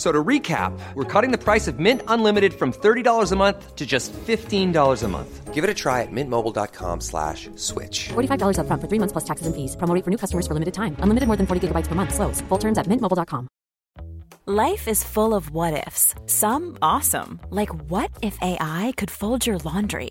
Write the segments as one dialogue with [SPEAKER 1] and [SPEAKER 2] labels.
[SPEAKER 1] F- So to recap, we're cutting the price of Mint Unlimited from $30 a month to just $15 a month. Give it a try at mintmobile.com slash switch.
[SPEAKER 2] $45 upfront for three months plus taxes and fees. Promo rate for new customers for limited time. Unlimited more than 40 gigabytes per month. Slows. Full terms at mintmobile.com.
[SPEAKER 3] Life is full of what ifs. Some awesome, like what if AI could fold your laundry?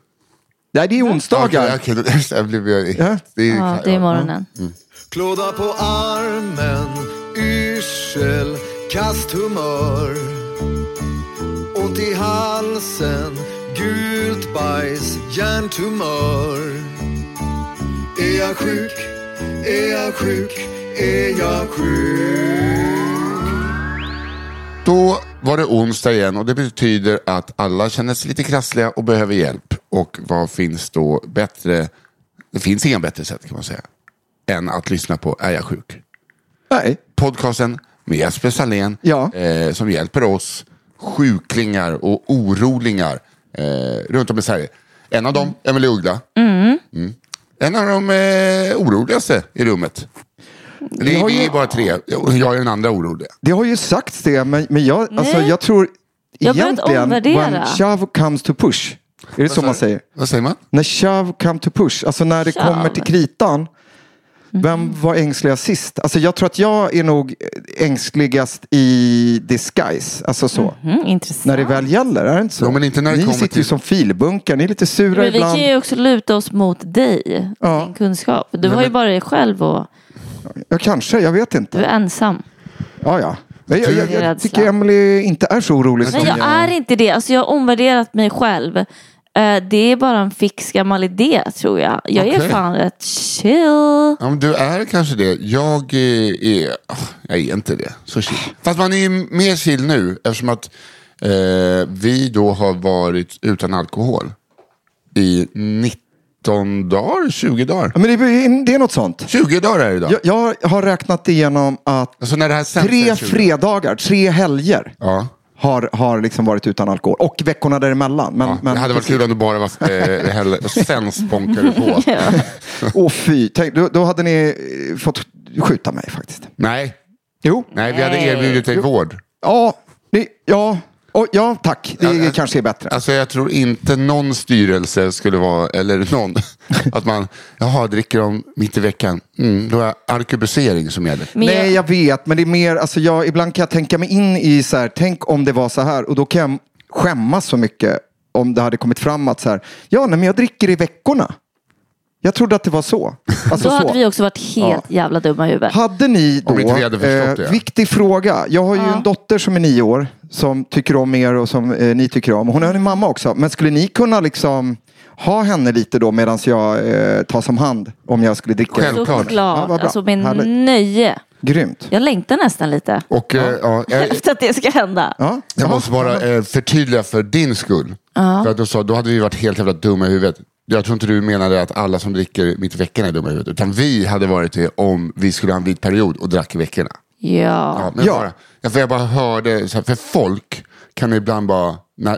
[SPEAKER 4] Nej, det är onsdagar.
[SPEAKER 5] Okej, okej, då- jag blev, jag,
[SPEAKER 4] Ja.
[SPEAKER 5] det är,
[SPEAKER 6] Ja, det är morgonen.
[SPEAKER 7] Klåda på armen, yrsel, kasthumör. Ont i halsen, gult bajs, hjärntumör. Är jag sjuk? Är jag sjuk? Är jag sjuk?
[SPEAKER 5] Då var det onsdag igen och det betyder att alla känner sig lite krassliga och behöver hjälp. Och vad finns då bättre? Det finns inga bättre sätt kan man säga. Än att lyssna på Är jag sjuk?
[SPEAKER 4] Nej.
[SPEAKER 5] Podcasten med Jesper Salén
[SPEAKER 4] Ja.
[SPEAKER 5] eh, som hjälper oss sjuklingar och orolingar eh, runt om i Sverige. En av dem, Emelie Uggla. Mm. En av de eh, oroligaste i rummet. Det är,
[SPEAKER 4] har
[SPEAKER 5] vi
[SPEAKER 4] ju-
[SPEAKER 5] är bara tre. Jag är den andra oroliga.
[SPEAKER 4] Det har ju sagts det, men, men jag, alltså,
[SPEAKER 6] Nej.
[SPEAKER 4] jag tror
[SPEAKER 6] Jag
[SPEAKER 4] egentligen
[SPEAKER 6] omvärdera.
[SPEAKER 4] when shove comes to push. Är det så man säger?
[SPEAKER 5] Vad säger man?
[SPEAKER 4] När shove come to push, alltså när det
[SPEAKER 6] Shove.
[SPEAKER 4] kommer till kritan. Vem var ängsligast sist? Alltså jag tror att jag är nog ängsligast i disguise. Alltså så.
[SPEAKER 6] Mm, intressant.
[SPEAKER 4] När det väl gäller, är det inte så?
[SPEAKER 5] Ja, men inte när det
[SPEAKER 4] Ni
[SPEAKER 5] kommer
[SPEAKER 4] sitter ju
[SPEAKER 5] till-
[SPEAKER 4] som filbunkar, ni är lite sura
[SPEAKER 6] Men vi
[SPEAKER 4] ibland.
[SPEAKER 6] kan ju också luta oss mot dig,
[SPEAKER 4] Ja.
[SPEAKER 6] din kunskap. Du har ju bara dig själv och
[SPEAKER 4] Ja, kanske, jag vet
[SPEAKER 6] du
[SPEAKER 4] inte.
[SPEAKER 6] är ensam.
[SPEAKER 4] Ja, ja. Jag, jag, jag, jag tycker Emily inte är så orolig
[SPEAKER 6] Nej,
[SPEAKER 4] som
[SPEAKER 6] jag är inte det. Alltså, jag har omvärderat mig själv. Eh, det är bara en fix gammal idé tror jag. Jag är
[SPEAKER 5] Okej.
[SPEAKER 6] fan rätt chill.
[SPEAKER 5] Ja, men du är kanske det. Jag eh, är, ah, jag är inte det. Så chill. Fast man är mer chill nu eftersom att eh, vi då har varit utan alkohol i 19 dagar, 20 dagar.
[SPEAKER 4] Ja, men det, är- det är något sånt.
[SPEAKER 5] 20 dagar är det idag.
[SPEAKER 4] Jag, jag har räknat igenom att
[SPEAKER 5] Alltså när det här sänds är
[SPEAKER 4] tre
[SPEAKER 5] det 20.
[SPEAKER 4] fredagar, tre helger
[SPEAKER 5] Ja.
[SPEAKER 4] har, har liksom varit utan alkohol. Och veckorna däremellan. Men,
[SPEAKER 5] Ja,
[SPEAKER 4] men,
[SPEAKER 5] det hade varit kul om det bara var eh, heller, sen spånkade på.
[SPEAKER 4] Åh fy, tänk, då, då hade ni eh, fått skjuta mig faktiskt.
[SPEAKER 5] Nej,
[SPEAKER 4] Jo,
[SPEAKER 5] nej, vi hade erbjudit dig vård.
[SPEAKER 4] ja, ni, ja, och, ja tack. Det
[SPEAKER 5] Ja,
[SPEAKER 4] kanske är bättre.
[SPEAKER 5] Alltså jag tror inte någon styrelse skulle vara, eller någon, att man, jaha, dricker de mitt i veckan? Mm, då är arkebusering som gäller.
[SPEAKER 6] Men jag-
[SPEAKER 4] Nej, jag vet, men det är mer, alltså jag, ibland kan jag tänka mig in i så här, tänk om det var så här och då kan jag skämmas så mycket om det hade kommit fram att så här, ja, nej, men jag dricker i veckorna. Jag trodde att det var så. Alltså
[SPEAKER 6] Då
[SPEAKER 4] så.
[SPEAKER 6] hade vi också varit helt jävla dumma i huvudet.
[SPEAKER 4] Hade ni då,
[SPEAKER 5] Om inte vi hade förstått det, ja.
[SPEAKER 4] viktig fråga. Jag har ju en dotter som är nio år som tycker om er och som eh, ni tycker om. Hon har en mamma också. Men skulle ni kunna liksom ha henne lite då medan jag eh, tar som hand om jag skulle dricka?
[SPEAKER 5] Själv. Självklart.
[SPEAKER 4] Ja,
[SPEAKER 6] Såklart.
[SPEAKER 4] bra.
[SPEAKER 6] alltså med
[SPEAKER 4] Härligt.
[SPEAKER 6] nöje.
[SPEAKER 4] Grymt.
[SPEAKER 6] Jag längtar nästan lite.
[SPEAKER 5] Och eh, ja, jag,
[SPEAKER 6] Efter att det ska hända.
[SPEAKER 4] Ja.
[SPEAKER 5] jag måste bara eh, förtydliga för din skull. För att du sa, då hade vi varit helt jävla dumma i huvudet. Jag tror inte du menade att alla som dricker mitt i veckan är dumma i huvudet. Utan vi hade varit det om vi skulle ha en vit period och drack i veckorna.
[SPEAKER 6] Ja.
[SPEAKER 5] Ja, men
[SPEAKER 4] Ja.
[SPEAKER 5] Bara, ja, för jag bara hörde, så här, för folk kan ibland bara, när,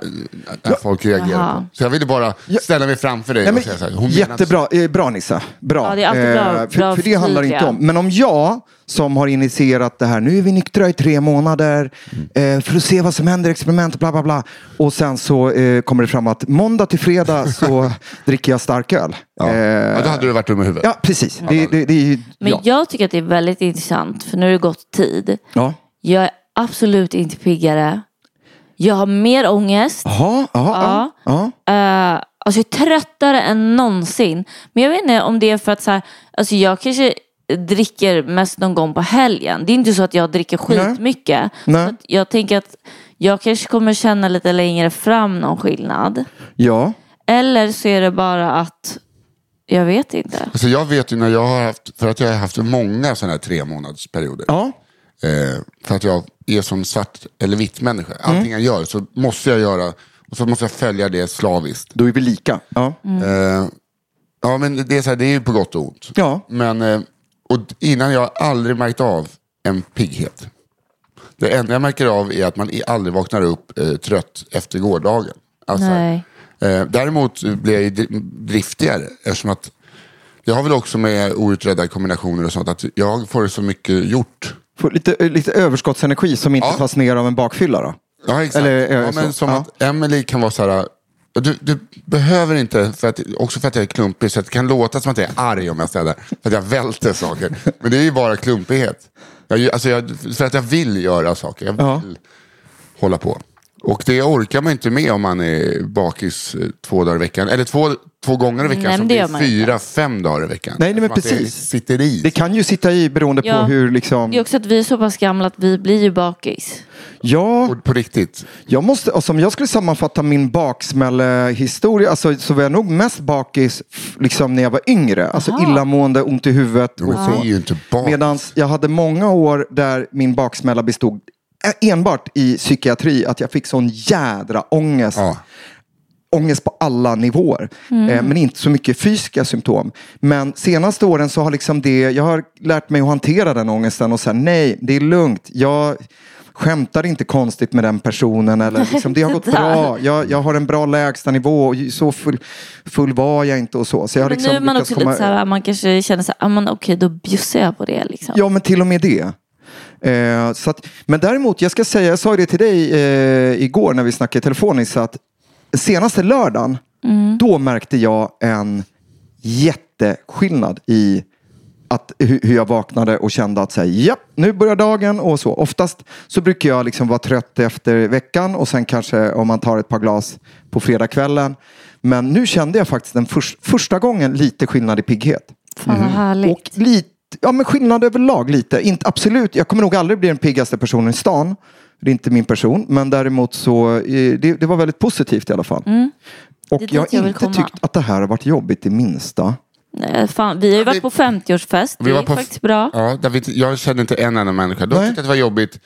[SPEAKER 5] när folk reagerar
[SPEAKER 6] Jaha.
[SPEAKER 5] på. Så jag ville bara ställa mig framför dig och
[SPEAKER 4] men,
[SPEAKER 5] säga så här, hon menar
[SPEAKER 4] jättebra, eh, bra Nissa. Bra.
[SPEAKER 6] Ja, det är alltid bra-
[SPEAKER 4] Eh, för,
[SPEAKER 6] bra
[SPEAKER 4] för det handlar det inte om. Men om jag som har initierat det här, nu är vi nyktra i tre månader eh, för att se vad som händer, experiment, bla bla bla. Och sen så eh, kommer det fram att måndag till fredag så dricker jag starköl.
[SPEAKER 5] Ja.
[SPEAKER 4] Eh,
[SPEAKER 5] ja, då hade du varit dum i huvudet.
[SPEAKER 4] ja, precis. Det, det, det, är ju-
[SPEAKER 6] Men
[SPEAKER 4] ja.
[SPEAKER 6] jag tycker att det är väldigt intressant för nu har det gått tid.
[SPEAKER 4] Ja.
[SPEAKER 6] Jag är absolut inte piggare. Jag har mer ångest.
[SPEAKER 4] Jaha, jaha, ja. ja.
[SPEAKER 6] Uh, alltså jag är tröttare än någonsin. Men jag vet inte om det är för att så här, alltså jag kanske dricker mest någon gång på helgen. Det är inte så att jag dricker skitmycket.
[SPEAKER 4] Nej.
[SPEAKER 6] Så att jag tänker att jag kanske kommer känna lite längre fram någon skillnad.
[SPEAKER 4] ja.
[SPEAKER 6] Eller så är det bara att, jag vet inte.
[SPEAKER 5] Alltså jag vet ju när jag har haft, för att jag har haft många sådana här tre månadsperioder.
[SPEAKER 4] ja.
[SPEAKER 5] Eh, för att jag är som svart eller vitt människa. Allting jag gör så måste jag göra, och så måste jag följa det slaviskt.
[SPEAKER 4] Då är vi lika. Ja.
[SPEAKER 5] Eh, ja men det är, så här, det är ju på gott och ont.
[SPEAKER 4] Ja.
[SPEAKER 5] Men eh, och innan jag har aldrig märkt av en pigghet. Det enda jag märker av är att man aldrig vaknar upp eh, trött efter gårdagen. Alltså,
[SPEAKER 6] Nej.
[SPEAKER 5] eh, däremot blir jag ju dri- driftigare eftersom att det har väl också med outredda kombinationer och sånt att jag får så mycket gjort.
[SPEAKER 4] Får lite, eh, lite överskottsenergi som inte
[SPEAKER 5] Ja.
[SPEAKER 4] tas ner av en bakfylla då?
[SPEAKER 5] Ja, exakt.
[SPEAKER 4] Eller, eh,
[SPEAKER 5] ja, men som
[SPEAKER 4] Ja.
[SPEAKER 5] att Emily kan vara så här, du, du behöver inte, för att, också för att jag är klumpig, så att det kan låta som att jag är arg om jag ställer, för att jag välter saker. Men det är ju bara klumpighet. Jag, alltså jag, för att jag vill göra saker, jag vill
[SPEAKER 4] Ja.
[SPEAKER 5] hålla på. Och det orkar man inte med om man är bakis eh, två dagar i veckan. Eller två, två gånger i veckan
[SPEAKER 6] Nej,
[SPEAKER 5] som
[SPEAKER 6] det
[SPEAKER 5] blir fyra, fem dagar i veckan.
[SPEAKER 4] Nej, nej, men
[SPEAKER 5] Som att det
[SPEAKER 4] precis.
[SPEAKER 5] sitter i.
[SPEAKER 4] Det kan ju sitta i beroende
[SPEAKER 6] Ja.
[SPEAKER 4] på hur liksom...
[SPEAKER 6] Det är också att vi är så pass gamla att vi blir ju bakis.
[SPEAKER 4] Ja,
[SPEAKER 5] Och på riktigt.
[SPEAKER 4] jag måste, alltså, om jag skulle sammanfatta min baksmällehistoria alltså, så var jag nog mest bakis liksom, när jag var yngre. Alltså
[SPEAKER 6] Aha.
[SPEAKER 4] illamående, ont i huvudet och så.
[SPEAKER 5] ju inte bakis.
[SPEAKER 4] Medan jag hade många år där min baksmälla bestod e- enbart i psykiatri. Att jag fick sån jädra ångest.
[SPEAKER 5] Ja.
[SPEAKER 4] Ångest på alla nivåer. Eh, men inte så mycket fysiska symptom. Men senaste åren så har liksom det, jag har lärt mig att hantera den ångesten och säga nej, det är lugnt. Jag skämtar inte konstigt med den personen. Eller liksom, det har gått
[SPEAKER 6] där.
[SPEAKER 4] bra. Jag, jag har en bra lägstanivå. och Så full, full var jag inte och så. så jag har
[SPEAKER 6] Men
[SPEAKER 4] liksom
[SPEAKER 6] nu är man också
[SPEAKER 4] komma-
[SPEAKER 6] lite så här, man kanske känner så här, ah, okej då bjussar jag på det liksom.
[SPEAKER 4] Ja, men till och med det. Eh, så att, men däremot, jag ska säga, jag sa det till dig eh, igår när vi snackade i telefon, så att senaste lördagen, då märkte jag en jätteskillnad i att, hur, jag vaknade och kände att säga, ja, nu börjar dagen och så. Oftast så brukar jag liksom vara trött efter veckan och sen kanske om man tar ett par glas på fredagskvällen. Men nu kände jag faktiskt den förs- första gången lite skillnad i pigghet.
[SPEAKER 6] Fan vad härligt.
[SPEAKER 4] Och lite, ja men skillnad överlag lite. Inte, absolut, jag kommer nog aldrig bli den piggaste personen i stan. Det är inte min person. Men däremot så, eh, det, det var väldigt positivt i alla fall. Och
[SPEAKER 6] Mm. Är
[SPEAKER 4] jag har
[SPEAKER 6] jag
[SPEAKER 4] inte
[SPEAKER 6] komma.
[SPEAKER 4] tyckt att det här har varit jobbigt det minsta.
[SPEAKER 6] Nej, fan, vi har ju varit på 50-årsfest.
[SPEAKER 5] Vi
[SPEAKER 6] Det
[SPEAKER 5] var på-
[SPEAKER 6] faktiskt bra.
[SPEAKER 5] Ja, David, jag kände inte en enda människa. Då
[SPEAKER 4] Nej.
[SPEAKER 5] tyckte jag att det var jobbigt.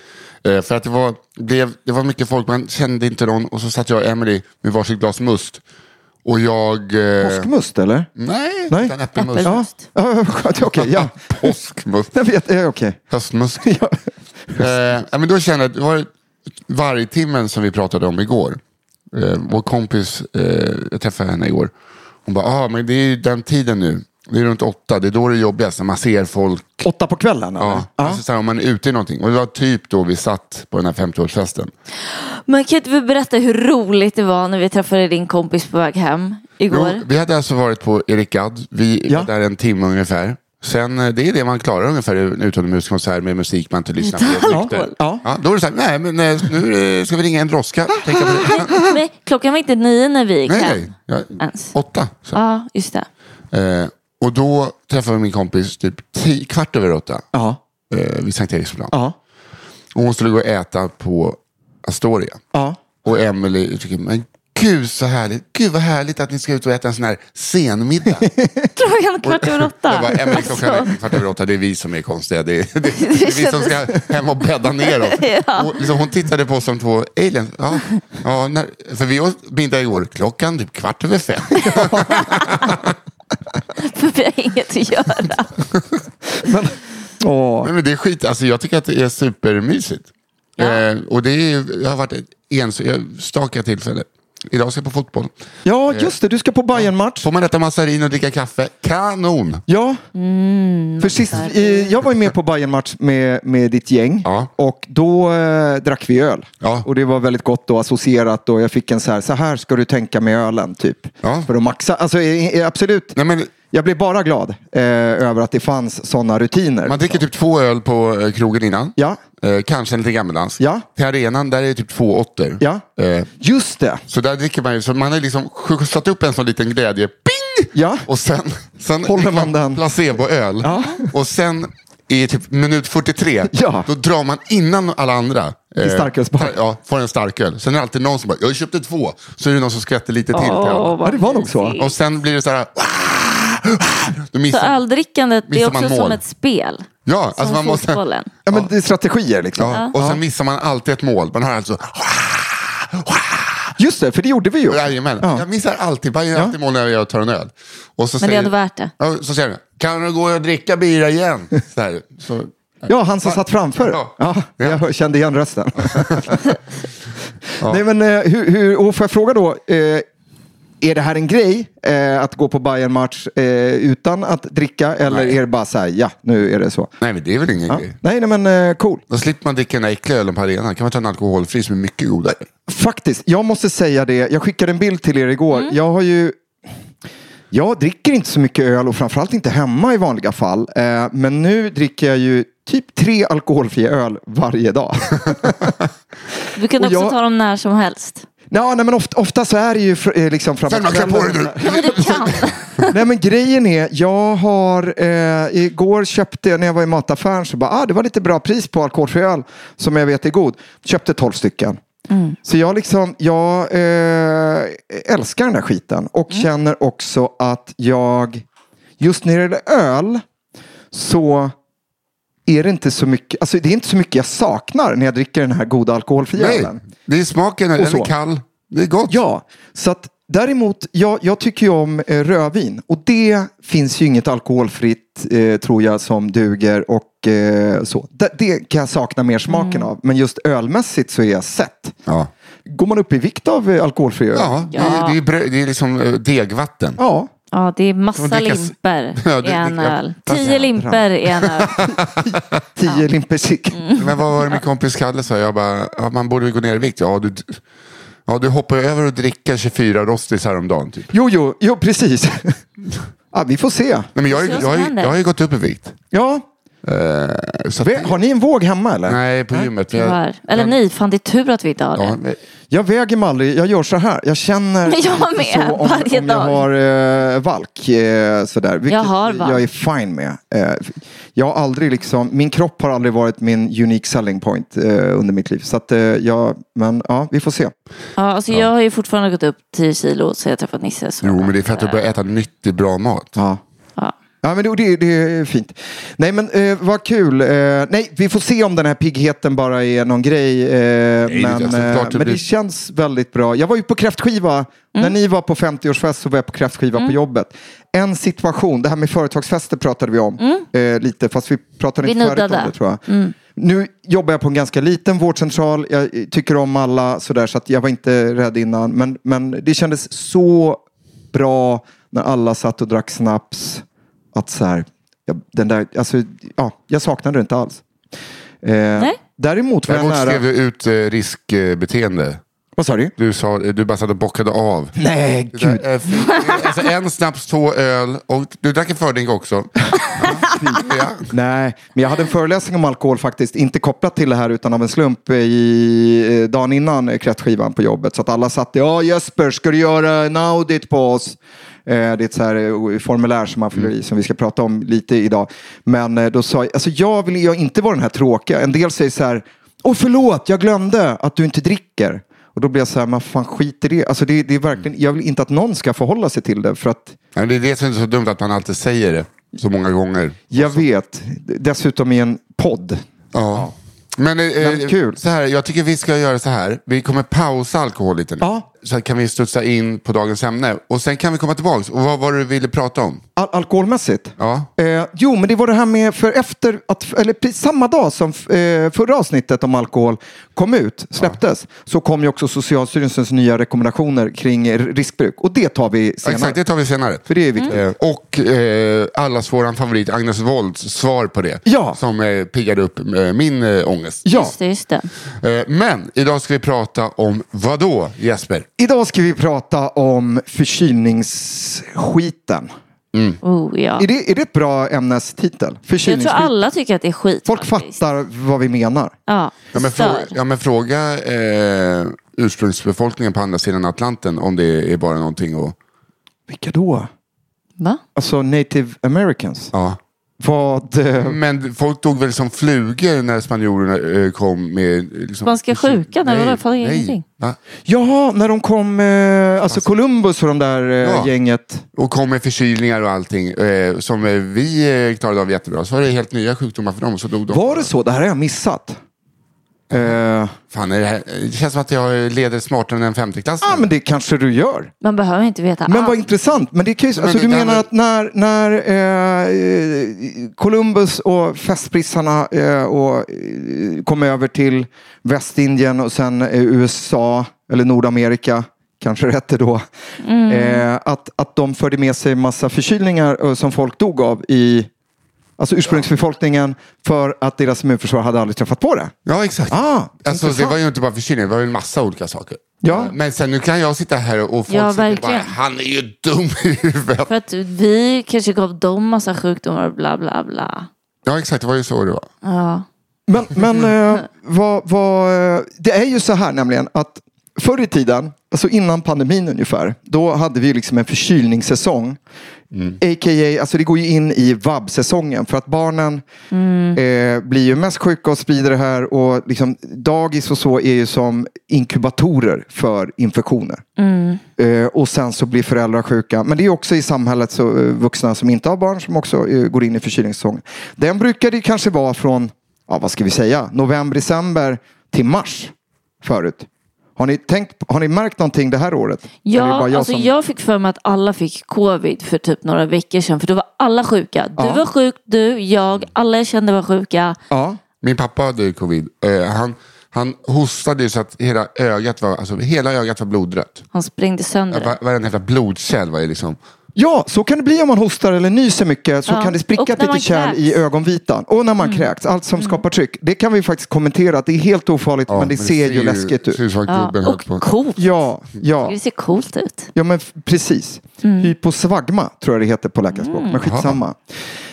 [SPEAKER 5] eh, För att det var, blev, det var mycket folk, man kände inte någon. Och så satt jag och Emily med varsitt glas must. Och jag... Eh,
[SPEAKER 4] Påskmust eller?
[SPEAKER 5] nej,
[SPEAKER 4] Nej.
[SPEAKER 5] utan äppelmust.
[SPEAKER 4] Ja, ja okej. ja.
[SPEAKER 5] Påskmust.
[SPEAKER 4] Jag vet, eh, okej.
[SPEAKER 5] Höstmust.
[SPEAKER 4] Ja.
[SPEAKER 5] Eh, ja, men då kände jag att det var vargtimmen som vi pratade om igår. Eh, vår kompis, eh, jag träffade henne igår. Hon bara, ah, men det är ju den tiden nu. Det är runt åtta, det är då det är jobbigast. När man ser folk.
[SPEAKER 4] Åtta på kvällen? eller?
[SPEAKER 5] Ja, Alltså, så här, om man är ute i någonting. Och det var typ då vi satt på den här 50-årsfesten.
[SPEAKER 6] Men kan inte vi berätta hur roligt det var när vi träffade din kompis på väg hem igår?
[SPEAKER 5] Jo, vi hade alltså varit på Erik Gadd. Vi
[SPEAKER 4] Ja.
[SPEAKER 5] var där en timme ungefär. Sen, eh, det är det man klarar ungefär i en utomhuskonsert med musik man inte lyssnar på.
[SPEAKER 4] Ja.
[SPEAKER 5] Ja, då är det så här, nej men eh, nu eh, ska vi ringa en droska. Tänka på det.
[SPEAKER 6] Men klockan var inte nio när vi gick
[SPEAKER 5] Nej,
[SPEAKER 6] hem.
[SPEAKER 5] nej. Ja, åtta. Så.
[SPEAKER 6] Ja, just det.
[SPEAKER 5] Eh, och då träffade vi min kompis typ tio, kvart över åtta
[SPEAKER 4] Ja.
[SPEAKER 5] eh, vid Sankt Eriksplan.
[SPEAKER 4] Ja.
[SPEAKER 5] Och hon skulle gå och äta på Astoria.
[SPEAKER 4] Ja.
[SPEAKER 5] Och Emily tycker, men gud så härligt. Gud vad härligt att ni ska ut och äta en sån här senmiddag.
[SPEAKER 6] Klockan kvart över åtta.
[SPEAKER 5] Jag bara, Emily klockan
[SPEAKER 6] Alltså,
[SPEAKER 5] är kvart över åtta, det är vi som är konstiga. Det är, det, det är vi som ska hem och bädda ner oss.
[SPEAKER 6] Ja.
[SPEAKER 5] Och liksom, hon tittade på oss som två aliens. Ja, ja, när, för vi åt middag igår, klockan typ kvart över fem.
[SPEAKER 6] för vi har inget att göra.
[SPEAKER 4] Åh.
[SPEAKER 5] Nej, men det är skit, alltså, jag tycker att det är supermysigt. Eh, och det är, jag har varit enstaka tillfälle. Idag ska jag på fotboll.
[SPEAKER 4] Ja, just det. Du ska på bayern match
[SPEAKER 5] Får man äta massarin och dricka kaffe? Kanon!
[SPEAKER 4] Ja.
[SPEAKER 6] Mm,
[SPEAKER 4] För sist, eh, jag var ju med på bayern match med, med ditt gäng
[SPEAKER 5] Ja.
[SPEAKER 4] och då eh, drack vi öl.
[SPEAKER 5] Ja.
[SPEAKER 4] Och det var väldigt gott och associerat och jag fick en så här, så här ska du tänka med ölen typ.
[SPEAKER 5] Ja.
[SPEAKER 4] För att maxa, alltså eh, eh, absolut.
[SPEAKER 5] Nej, men
[SPEAKER 4] Jag blev bara glad eh, över att det fanns sådana rutiner.
[SPEAKER 5] man dricker typ två öl på eh, krogen innan.
[SPEAKER 4] Ja,
[SPEAKER 5] Eh, kanske en lite gammeldansk.
[SPEAKER 4] Ja.
[SPEAKER 5] Till arenan, där är det typ två åttor.
[SPEAKER 4] ja.
[SPEAKER 5] Eh,
[SPEAKER 4] just det.
[SPEAKER 5] så där dricker man ju, så man har liksom skjutsat upp en sån liten glädje. Ping!
[SPEAKER 4] Ja.
[SPEAKER 5] Och sen, sen
[SPEAKER 4] Håller man den.
[SPEAKER 5] placeboöl.
[SPEAKER 4] Ja.
[SPEAKER 5] Och sen i typ minut 43,
[SPEAKER 4] Ja.
[SPEAKER 5] då drar man innan alla andra.
[SPEAKER 4] I starkölsbar.
[SPEAKER 5] Ja, får en starköl. Sen är det alltid någon som bara, jag köpte två. Så är det någon som skvätter lite till. till alla.
[SPEAKER 4] Ja, det var nog så.
[SPEAKER 5] Och sen blir det så här, då
[SPEAKER 6] Så
[SPEAKER 5] missar,
[SPEAKER 6] öldrickandet det är också
[SPEAKER 5] mål.
[SPEAKER 6] som ett spel.
[SPEAKER 5] ja,
[SPEAKER 6] Som
[SPEAKER 5] alltså man måste,
[SPEAKER 6] fotbollen.
[SPEAKER 4] Ja, men det är strategier liksom.
[SPEAKER 5] ja, och sen missar man alltid ett mål. Man har alltså,
[SPEAKER 4] Just det, för det gjorde vi ju.
[SPEAKER 5] jajamän.
[SPEAKER 4] Ja.
[SPEAKER 5] Jag missar alltid, bara gör alltid mål när jag tar en öl. Och så
[SPEAKER 6] Men det är
[SPEAKER 5] säger,
[SPEAKER 6] ändå värt det.
[SPEAKER 5] Ja, så säger han, kan du gå och dricka bira igen? Så här, så,
[SPEAKER 4] Ja, han som satt framför.
[SPEAKER 5] Ja.
[SPEAKER 4] Ja,
[SPEAKER 5] Ja.
[SPEAKER 4] jag kände igen rösten. Nej, men, eh, hur, hur, och får jag fråga då, eh, är det här en grej eh, att gå på bayern match eh, utan att dricka eller
[SPEAKER 5] Nej.
[SPEAKER 4] är det bara så här, ja, nu är det så?
[SPEAKER 5] nej, men det är väl ingen
[SPEAKER 4] Ja.
[SPEAKER 5] grej.
[SPEAKER 4] Nej, nej, men eh, cool.
[SPEAKER 5] Då slipper man dricka den där äckliga ölen på arenan. kan man ta en alkoholfri som är mycket godare.
[SPEAKER 4] Faktiskt, jag måste säga det. Jag skickade en bild till er igår. Jag har ju... Jag dricker inte så mycket öl och framförallt inte hemma i vanliga fall. Eh, men nu dricker jag ju typ tre alkoholfria öl varje dag.
[SPEAKER 6] Du kan också
[SPEAKER 4] jag-
[SPEAKER 6] ta dem när som helst.
[SPEAKER 4] Ja, nej, men ofta, ofta så är det ju fr- eh, liksom framåt
[SPEAKER 5] Selma, klä på dig nu!
[SPEAKER 6] Ja, men du kan.
[SPEAKER 4] Nej men grejen är, jag har, eh, igår köpte jag, när jag var i mataffären så bara, ah det var lite bra pris på alkoholfri öl som jag vet är god. Köpte 12 stycken. Så jag liksom, jag eh, älskar den här skiten och känner också att jag, just när det gäller öl, så är det inte så mycket, alltså det är inte så mycket jag saknar när jag dricker den här goda alkoholfria
[SPEAKER 5] Nej,
[SPEAKER 4] ölen.
[SPEAKER 5] Det är smaken, den
[SPEAKER 4] så.
[SPEAKER 5] är kall. Det är gott.
[SPEAKER 4] Ja, så att däremot, jag, jag tycker ju om eh, rödvin och det finns ju inget alkoholfritt eh, tror jag som duger och eh, så. Det, det kan jag sakna mer smaken av, men just ölmässigt så är jag sett.
[SPEAKER 5] Ja,
[SPEAKER 4] Går man upp i vikt av eh, alkoholfri öl?
[SPEAKER 5] ja, Det, är, det, är brö- det är liksom eh, degvatten.
[SPEAKER 4] Ja.
[SPEAKER 6] Ja, det är massa limper
[SPEAKER 5] Ja,
[SPEAKER 6] i en öl.
[SPEAKER 5] ja.
[SPEAKER 6] Tio limper i en öl.
[SPEAKER 4] Tio limper cigg.
[SPEAKER 5] Men vad var det min kompis Kalle sa? Jag bara, ja, man borde gå ner i vikt. Ja, du, ja, du hoppar över och dricka 24 Rostis häromdagen. Typ.
[SPEAKER 4] Jo, jo, jo, precis. ja, vi får se.
[SPEAKER 5] Nej, men jag, jag,
[SPEAKER 6] händer.
[SPEAKER 5] jag har ju gått upp i vikt.
[SPEAKER 4] Ja.
[SPEAKER 5] Eh, så att,
[SPEAKER 4] Vä- Har ni en våg hemma eller?
[SPEAKER 5] nej, på gymmet. jag-.
[SPEAKER 6] Eller nej, fan det är tur att vi inte har
[SPEAKER 5] Ja,
[SPEAKER 6] det.
[SPEAKER 5] men-
[SPEAKER 4] Jag väger mig aldrig, jag gör så här. Jag känner
[SPEAKER 6] Jag med,
[SPEAKER 4] så om,
[SPEAKER 6] varje
[SPEAKER 4] om jag
[SPEAKER 6] dag.
[SPEAKER 4] har eh, valk. Eh, sådär, vilket
[SPEAKER 6] Jag har valk.
[SPEAKER 4] jag är fine med. Eh, jag har aldrig liksom, min kropp har aldrig varit min unique selling point eh, under mitt liv. Så att, eh, jag, men ja, vi får se.
[SPEAKER 6] Ja, alltså Jag har ju fortfarande gått upp 10 kilo sen jag träffat Nisse. Så.
[SPEAKER 5] Jo, men det är för att du börjar äta nyttig, bra mat.
[SPEAKER 4] Ja.
[SPEAKER 6] Ja.
[SPEAKER 4] Men det, det, det är fint. Nej, men eh, vad kul. Eh, nej, vi får se om den här piggheten bara är någon grej. Eh,
[SPEAKER 5] det-
[SPEAKER 4] men
[SPEAKER 5] alltså,
[SPEAKER 4] eh,
[SPEAKER 5] det
[SPEAKER 4] men det
[SPEAKER 5] blir-
[SPEAKER 4] känns väldigt bra. Jag var ju på kräftskiva. När ni var på 50-årsfest så var jag på kräftskiva på jobbet. En situation, det här med företagsfester pratade vi om eh, lite, fast vi pratade
[SPEAKER 6] Vi
[SPEAKER 4] inte färdigt om det tror jag. Nu jobbar jag på en ganska liten vårdcentral. Jag eh, tycker om alla sådär, så att jag var inte rädd innan. Men, men det kändes så bra när alla satt och drack snaps. Att så här, jag, den där, alltså, ja, jag saknade det inte alls. Eh, Däremot var jag
[SPEAKER 5] Däremot skrev
[SPEAKER 4] nära...
[SPEAKER 5] du ut eh, riskbeteende.
[SPEAKER 4] Vad sa du?
[SPEAKER 5] Du, sa, du bara satt och bockade av.
[SPEAKER 4] Nej,
[SPEAKER 5] Det där,
[SPEAKER 4] gud.
[SPEAKER 5] eh, alltså en snaps, två öl och du drack en fördrink också. ja.
[SPEAKER 4] Nej, men jag hade en föreläsning om alkohol faktiskt, inte kopplat till det här utan av en slump i eh, dagen innan eh, kräftskivan på jobbet. Så att alla satt, ja Jesper, ska du göra en audit på oss? Eh, Det är ett så här eh, formulär som man fyller i som vi ska prata om lite idag. Men eh, då sa jag, alltså jag vill jag inte vara den här tråkiga. En del säger så här, åh förlåt, jag glömde att du inte dricker. Och då blir jag så här, men fan skit i det. Alltså det, det är verkligen, jag vill inte att någon ska förhålla sig till det. För att
[SPEAKER 5] Men det är det som är så dumt att man alltid säger det så många gånger.
[SPEAKER 4] jag vet, dessutom i en podd.
[SPEAKER 5] Ja. Men, eh,
[SPEAKER 4] Men kul.
[SPEAKER 5] Så här, jag tycker vi ska göra så här. Vi kommer pausa alkohol lite nu.
[SPEAKER 4] Ja,
[SPEAKER 5] så kan vi studsa in på dagens ämne. Och sen kan vi komma tillbaka. Och vad var det du ville prata om?
[SPEAKER 4] Al alkoholmässigt?
[SPEAKER 5] Ja.
[SPEAKER 4] Eh, jo, men det var det här med, för efter att, eller samma dag som eh, förra avsnittet om alkohol kom ut, släpptes, så kom ju också Socialstyrelsens nya rekommendationer kring riskbruk. Och det tar vi
[SPEAKER 5] Ja,
[SPEAKER 4] senare.
[SPEAKER 5] Exakt, det tar vi senare.
[SPEAKER 4] För det är viktigt.
[SPEAKER 5] Eh, och eh, allas våran favorit Agnes Wolds svar på det.
[SPEAKER 4] Ja.
[SPEAKER 5] Som eh, piggade upp eh, min eh, ångest.
[SPEAKER 4] Ja,
[SPEAKER 6] Just det, just det.
[SPEAKER 5] Eh, men idag ska vi prata om vad då Jesper?
[SPEAKER 4] Idag ska vi prata om förkylningsskiten.
[SPEAKER 6] Oh, ja.
[SPEAKER 4] Är det, är det ett bra ämnestitel?
[SPEAKER 6] Jag tror alla tycker att det är skit.
[SPEAKER 4] Folk
[SPEAKER 6] faktiskt.
[SPEAKER 4] fattar vad vi menar.
[SPEAKER 6] Ja,
[SPEAKER 5] Ja, men, fråga, ja, men fråga eh, ursprungsbefolkningen på andra sidan Atlanten om det är bara någonting att...
[SPEAKER 4] Vilka då?
[SPEAKER 6] Va?
[SPEAKER 4] Alltså native americans.
[SPEAKER 5] Ja.
[SPEAKER 4] Vad... eh,
[SPEAKER 5] Men folk dog väl som flugor när spanjorerna eh, kom med... Liksom,
[SPEAKER 6] Spanska sjukan, eller vadå? Jag fattar
[SPEAKER 5] nej.
[SPEAKER 6] ingenting.
[SPEAKER 5] Va?
[SPEAKER 4] Jaha, när de kom, eh, alltså Columbus och de där eh,
[SPEAKER 5] Ja.
[SPEAKER 4] gänget.
[SPEAKER 5] Och kom med förkylningar och allting eh, som vi eh, klarade av jättebra. Så var det helt nya sjukdomar för dem. Så dog de.
[SPEAKER 4] Var det så? Det här har jag missat. Eh,
[SPEAKER 5] Fan, är det, här, det känns som att jag leder smartare än en femteklass.
[SPEAKER 4] Ja, men det kanske du gör.
[SPEAKER 6] Man behöver inte veta
[SPEAKER 4] Men
[SPEAKER 6] allt.
[SPEAKER 4] vad intressant. Men det kan ju,
[SPEAKER 5] Men
[SPEAKER 4] alltså,
[SPEAKER 5] det
[SPEAKER 4] du menar
[SPEAKER 5] med-
[SPEAKER 4] att när, när eh, Columbus och festprissarna eh, och, eh, kom över till Västindien och sen eh, USA eller Nordamerika, kanske det hette då, eh, att, att de förde med sig massa förkylningar eh, som folk dog av i Alltså ursprungsbefolkningen för att deras immunförsvar hade aldrig träffat på det.
[SPEAKER 5] Ja, exakt.
[SPEAKER 4] Ah,
[SPEAKER 5] alltså, det var ju inte bara förkylningar, det var ju en massa olika saker.
[SPEAKER 4] Ja.
[SPEAKER 5] Men sen nu kan jag sitta här och folk
[SPEAKER 6] Ja,
[SPEAKER 5] sitter bara, han är ju dum i huvudet.
[SPEAKER 6] För att vi kanske gav dem massa sjukdomar och bla bla bla.
[SPEAKER 5] Ja, exakt, det var ju så det var.
[SPEAKER 6] Ja.
[SPEAKER 4] Men, men eh, vad, vad, eh, det är ju så här nämligen att förr i tiden, alltså innan pandemin ungefär, då hade vi liksom en förkylningssäsong. A.k.a. alltså det går ju in i vab-säsongen för att barnen eh, blir ju mest sjuka och sprider det här och liksom, dagis och så är ju som inkubatorer för infektioner. Eh, och sen så blir föräldrar sjuka. Men det är också i samhället så, eh, vuxna som inte har barn som också eh, går in i förkylningssäsongen. Den brukade kanske vara från, ja vad ska vi säga, november, december till mars förut. Har ni, tänkt, har ni märkt någonting det här året?
[SPEAKER 6] Ja,
[SPEAKER 4] bara
[SPEAKER 6] alltså
[SPEAKER 4] som-
[SPEAKER 6] jag fick för mig att alla fick covid för typ några veckor sedan. För då var alla sjuka. Du
[SPEAKER 4] Ja.
[SPEAKER 6] var sjuk, du, jag, alla jag kände var sjuka.
[SPEAKER 4] Ja.
[SPEAKER 5] Min pappa hade ju covid. Eh, han, han hostade så att hela ögat var, alltså, hela ögat var blodrött.
[SPEAKER 6] Han sprängde sönder det.
[SPEAKER 5] Var, varenda jävla blodkärl var ju liksom...
[SPEAKER 4] Ja, så kan det bli om man hostar eller nyser mycket. Så
[SPEAKER 6] Ja,
[SPEAKER 4] kan det spricka ett litet kärl.
[SPEAKER 6] Mm.
[SPEAKER 4] i ögonvitan. Och när man kräks, allt som skapar tryck. Det kan vi faktiskt kommentera att det är helt ofarligt
[SPEAKER 5] Ja,
[SPEAKER 4] men det ser ju läskigt ut.
[SPEAKER 6] Ja, och
[SPEAKER 5] på.
[SPEAKER 6] coolt.
[SPEAKER 4] Ja, ja.
[SPEAKER 6] Det ser coolt ut.
[SPEAKER 4] Ja men precis.
[SPEAKER 6] Mm.
[SPEAKER 4] Hyposvagma tror jag det heter på läkarspråk. Men skitsamma.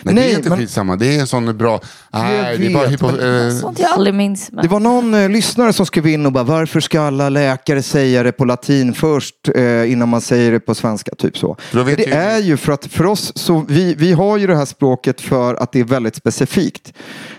[SPEAKER 5] Men det är inte
[SPEAKER 4] men
[SPEAKER 5] skitsamma. Det är en sån bra... Nej, det är bara hypo,
[SPEAKER 4] men-
[SPEAKER 5] eh,
[SPEAKER 6] Sånt jag aldrig minns. Men...
[SPEAKER 4] det var någon eh, lyssnare som skrev in och bara varför ska alla läkare säga det på latin först eh, innan man säger det på svenska? Typ så.
[SPEAKER 5] För då vet
[SPEAKER 4] det
[SPEAKER 5] ju-
[SPEAKER 4] är ju för att för oss så vi, vi har ju det här språket för att det är väldigt specifikt.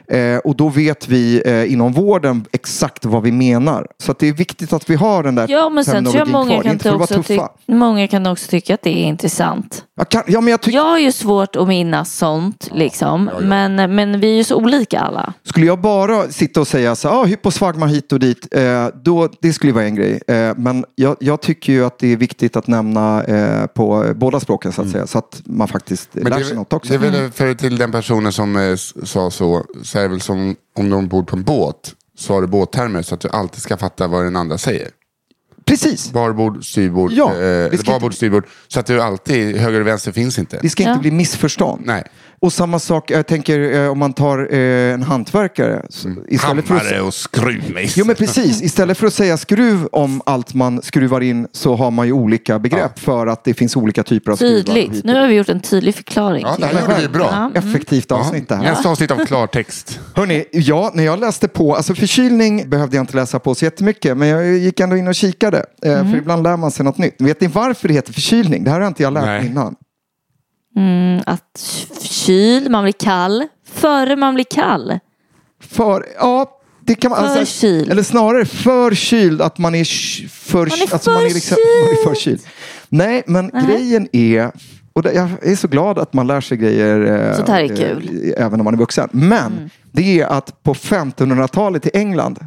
[SPEAKER 4] Eh, och då vet vi eh, inom vården exakt vad vi menar. Så att det är viktigt att vi har den där
[SPEAKER 6] Ja men sen tror jag många
[SPEAKER 4] kvar.
[SPEAKER 6] kan, också
[SPEAKER 4] tuffa.
[SPEAKER 6] många kan också tycka att det är intressant.
[SPEAKER 4] Jag kan, ja, men jag tycker
[SPEAKER 6] Jag har ju svårt att minnas sånt liksom. Men, men vi är ju så olika alla.
[SPEAKER 4] Skulle jag bara sitta och säga så här, ah, hyposvagma hit och dit, eh, då, det skulle vara en grej. Eh, men jag, jag tycker ju att det är viktigt att nämna eh, på båda språken så att säga, så att man faktiskt
[SPEAKER 5] Men
[SPEAKER 4] lär
[SPEAKER 5] det,
[SPEAKER 4] sig
[SPEAKER 5] är-
[SPEAKER 4] något också.
[SPEAKER 5] det är väl för till den personen som eh, sa så, så är det väl som om de bor på en båt, så har du båttermer så att du alltid ska fatta vad den andra säger.
[SPEAKER 4] Precis,
[SPEAKER 5] Barbord, styrbord,
[SPEAKER 4] Ja,
[SPEAKER 5] eh,
[SPEAKER 4] ska
[SPEAKER 5] babord, styrbord. Så att du alltid, höger och vänster finns inte.
[SPEAKER 4] det ska inte
[SPEAKER 6] Ja.
[SPEAKER 4] bli missförstånd.
[SPEAKER 5] Nej.
[SPEAKER 4] Och samma sak, jag tänker eh, om man tar eh, en hantverkare. Istället för att,
[SPEAKER 5] Hammare och skruvmejsel.
[SPEAKER 4] Jo men precis, istället för att säga skruv om allt man skruvar in så har man ju olika begrepp för att det finns olika typer av skruvar.
[SPEAKER 6] Tydligt. Nu har vi gjort en tydlig förklaring.
[SPEAKER 5] Ja, det här vi bra.
[SPEAKER 6] Ja.
[SPEAKER 4] Effektivt avsnitt det här.
[SPEAKER 5] Nästa avsnitt av klartext.
[SPEAKER 4] Hörni, ja, när jag läste på, alltså förkylning behövde jag inte läsa på så jättemycket, men jag gick ändå in och kikade. Eh, För ibland lär man sig något nytt. Vet ni varför det heter förkylning? Det här har inte jag lärt mig
[SPEAKER 5] Nej.
[SPEAKER 4] innan.
[SPEAKER 6] Mm, att kyl, man blir kall. Före man blir kall.
[SPEAKER 4] För, ja, det kan man... alltså,
[SPEAKER 6] Förkyld.
[SPEAKER 4] eller snarare förkyld, att man är för,
[SPEAKER 6] Man är
[SPEAKER 4] alltså, man är liksom, man är förkyld. Nej, men grejen är, och jag är så glad att man lär sig grejer eh,
[SPEAKER 6] Sånt här är kul.
[SPEAKER 4] eh, även om man är vuxen. Men
[SPEAKER 6] Mm.
[SPEAKER 4] det är att på 1500-talet i England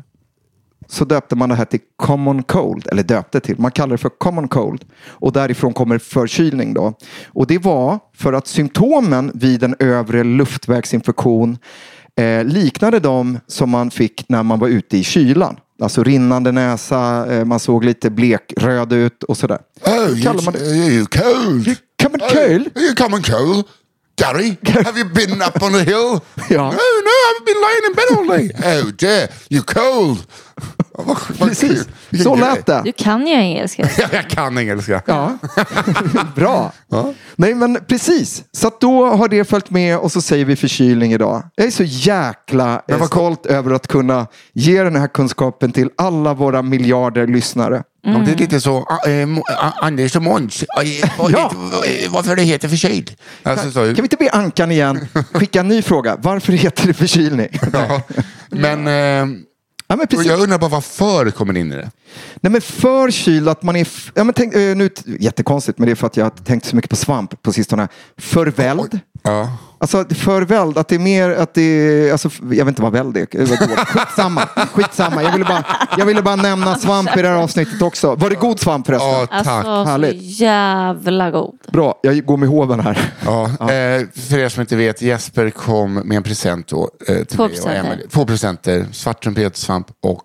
[SPEAKER 4] så döpte man det här till common cold, eller döpte till, man kallar det för common cold. Och därifrån kommer förkylning då. Och det var för att symptomen vid en övre luftvägsinfektion eh, liknade de som man fick när man var ute i kylan. Alltså rinnande näsa, eh, man såg lite blekröd ut och sådär.
[SPEAKER 5] Oh,
[SPEAKER 4] kallar man det.
[SPEAKER 5] you cold.
[SPEAKER 4] Common cold?
[SPEAKER 5] Coming cold? Gary, have you been up on the hill?
[SPEAKER 4] Ja.
[SPEAKER 5] No, no, I've been lying in bed all day. Oh dear, you cold. Vad
[SPEAKER 4] Precis, så lät det.
[SPEAKER 6] Du kan ju engelska.
[SPEAKER 5] Jag kan engelska.
[SPEAKER 4] Ja, bra. Nej men precis, så att då har det följt med och så säger vi förkylning idag. Jag är så jäkla stolt över att kunna ge den här kunskapen till alla våra miljarder lyssnare.
[SPEAKER 5] Ja, det är lite så, ah, eh, ah, Anders och Måns, eh,
[SPEAKER 4] Ja.
[SPEAKER 5] eh, varför det heter förkyld? Alltså, så,
[SPEAKER 4] Kan vi inte be Ankan igen skicka en ny fråga? Varför heter det förkylning?
[SPEAKER 5] ja. Men eh,
[SPEAKER 4] Ja, men precis.
[SPEAKER 5] jag undrar bara vad för kommer in i det?
[SPEAKER 4] Nej men förkyld, att man är... Ja, men tänk, eh, nu, jättekonstigt, men det är för att jag har tänkt så mycket på svamp på sistone. Förvälld.
[SPEAKER 5] Ja.
[SPEAKER 4] Alltså förvälld, att det är mer att det är, alltså, jag vet inte vad väld är. Skitsamma, skitsamma. Jag ville, bara, jag ville bara nämna svamp i det här avsnittet också. Var det god svamp förresten?
[SPEAKER 5] Ja, tack.
[SPEAKER 6] Alltså, så
[SPEAKER 4] Härligt.
[SPEAKER 6] jävla god.
[SPEAKER 4] Bra, jag går med hoven här.
[SPEAKER 5] Ja, eh, för er som inte vet, Jesper kom med en present då, eh, till
[SPEAKER 6] Två
[SPEAKER 5] mig och
[SPEAKER 6] presenter.
[SPEAKER 5] Emelie. Två presenter, svarttrumpetsvamp och...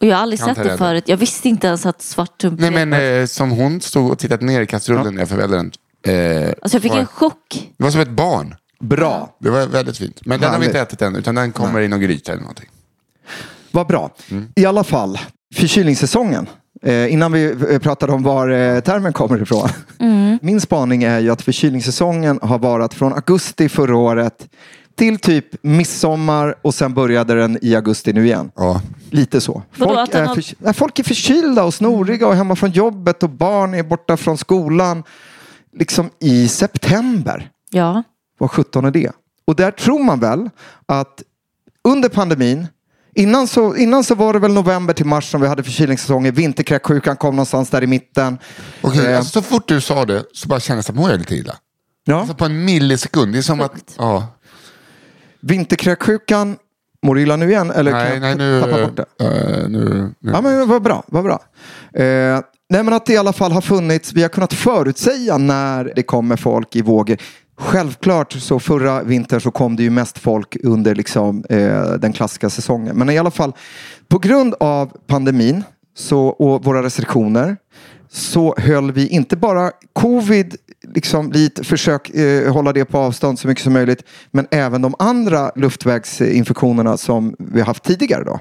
[SPEAKER 6] Och jag har aldrig sett det förut. Jag visste inte ens att svarttump
[SPEAKER 5] Nej men eh, som hon stod och tittade ner i kastrullen när jag förvällde den. Eh,
[SPEAKER 6] Alltså jag fick
[SPEAKER 5] var,
[SPEAKER 6] en chock.
[SPEAKER 5] Det var som ett barn.
[SPEAKER 4] Bra,
[SPEAKER 5] Det var väldigt fint. Men den har vi inte ätit än, utan den kommer i någon gryta eller någonting.
[SPEAKER 4] vad bra. I alla fall, förkylningssäsongen. Eh, innan vi eh, pratade om var eh, termen kommer ifrån. Min spaning är ju att förkylningssäsongen har varit från augusti förra året till typ midsommar och sen började den i augusti nu igen.
[SPEAKER 5] Ja.
[SPEAKER 4] Lite så.
[SPEAKER 6] Vadå,
[SPEAKER 4] Folk
[SPEAKER 6] att den
[SPEAKER 4] är,
[SPEAKER 6] har-
[SPEAKER 4] förky- Nej, folk är förkylda och snoriga och hemma från jobbet och barn är borta från skolan. Liksom i september.
[SPEAKER 6] Ja.
[SPEAKER 4] Vad sjutton är det? Och där tror man väl att under pandemin Innan så, innan så var det väl november till mars som vi hade förkylningssäsongen. Vinterkräksjukan kom någonstans där i mitten.
[SPEAKER 5] Okej,
[SPEAKER 4] Eh,
[SPEAKER 5] alltså, så fort du sa det så bara kändes det som att jag lite illa.
[SPEAKER 4] ja.
[SPEAKER 5] Alltså på en millisekund. Det är som att... Ja.
[SPEAKER 4] Vinterkräksjukan, mår du illa nu igen? Eller kan
[SPEAKER 5] Nej,
[SPEAKER 4] jag
[SPEAKER 5] nej, nu...
[SPEAKER 4] tappa bort det?
[SPEAKER 5] eh, nu, nu.
[SPEAKER 4] Ja, men vad bra. Vad bra. Eh, nej, men att det i alla fall har funnits, vi har kunnat förutsäga när det kommer folk i vågor. Självklart så förra vintern så kom det ju mest folk under liksom, eh, den klassiska säsongen. Men i alla fall på grund av pandemin så, och våra restriktioner så höll vi inte bara covid, liksom lite försök eh, hålla det på avstånd så mycket som möjligt, men även de andra luftvägsinfektionerna som vi har haft tidigare. Då.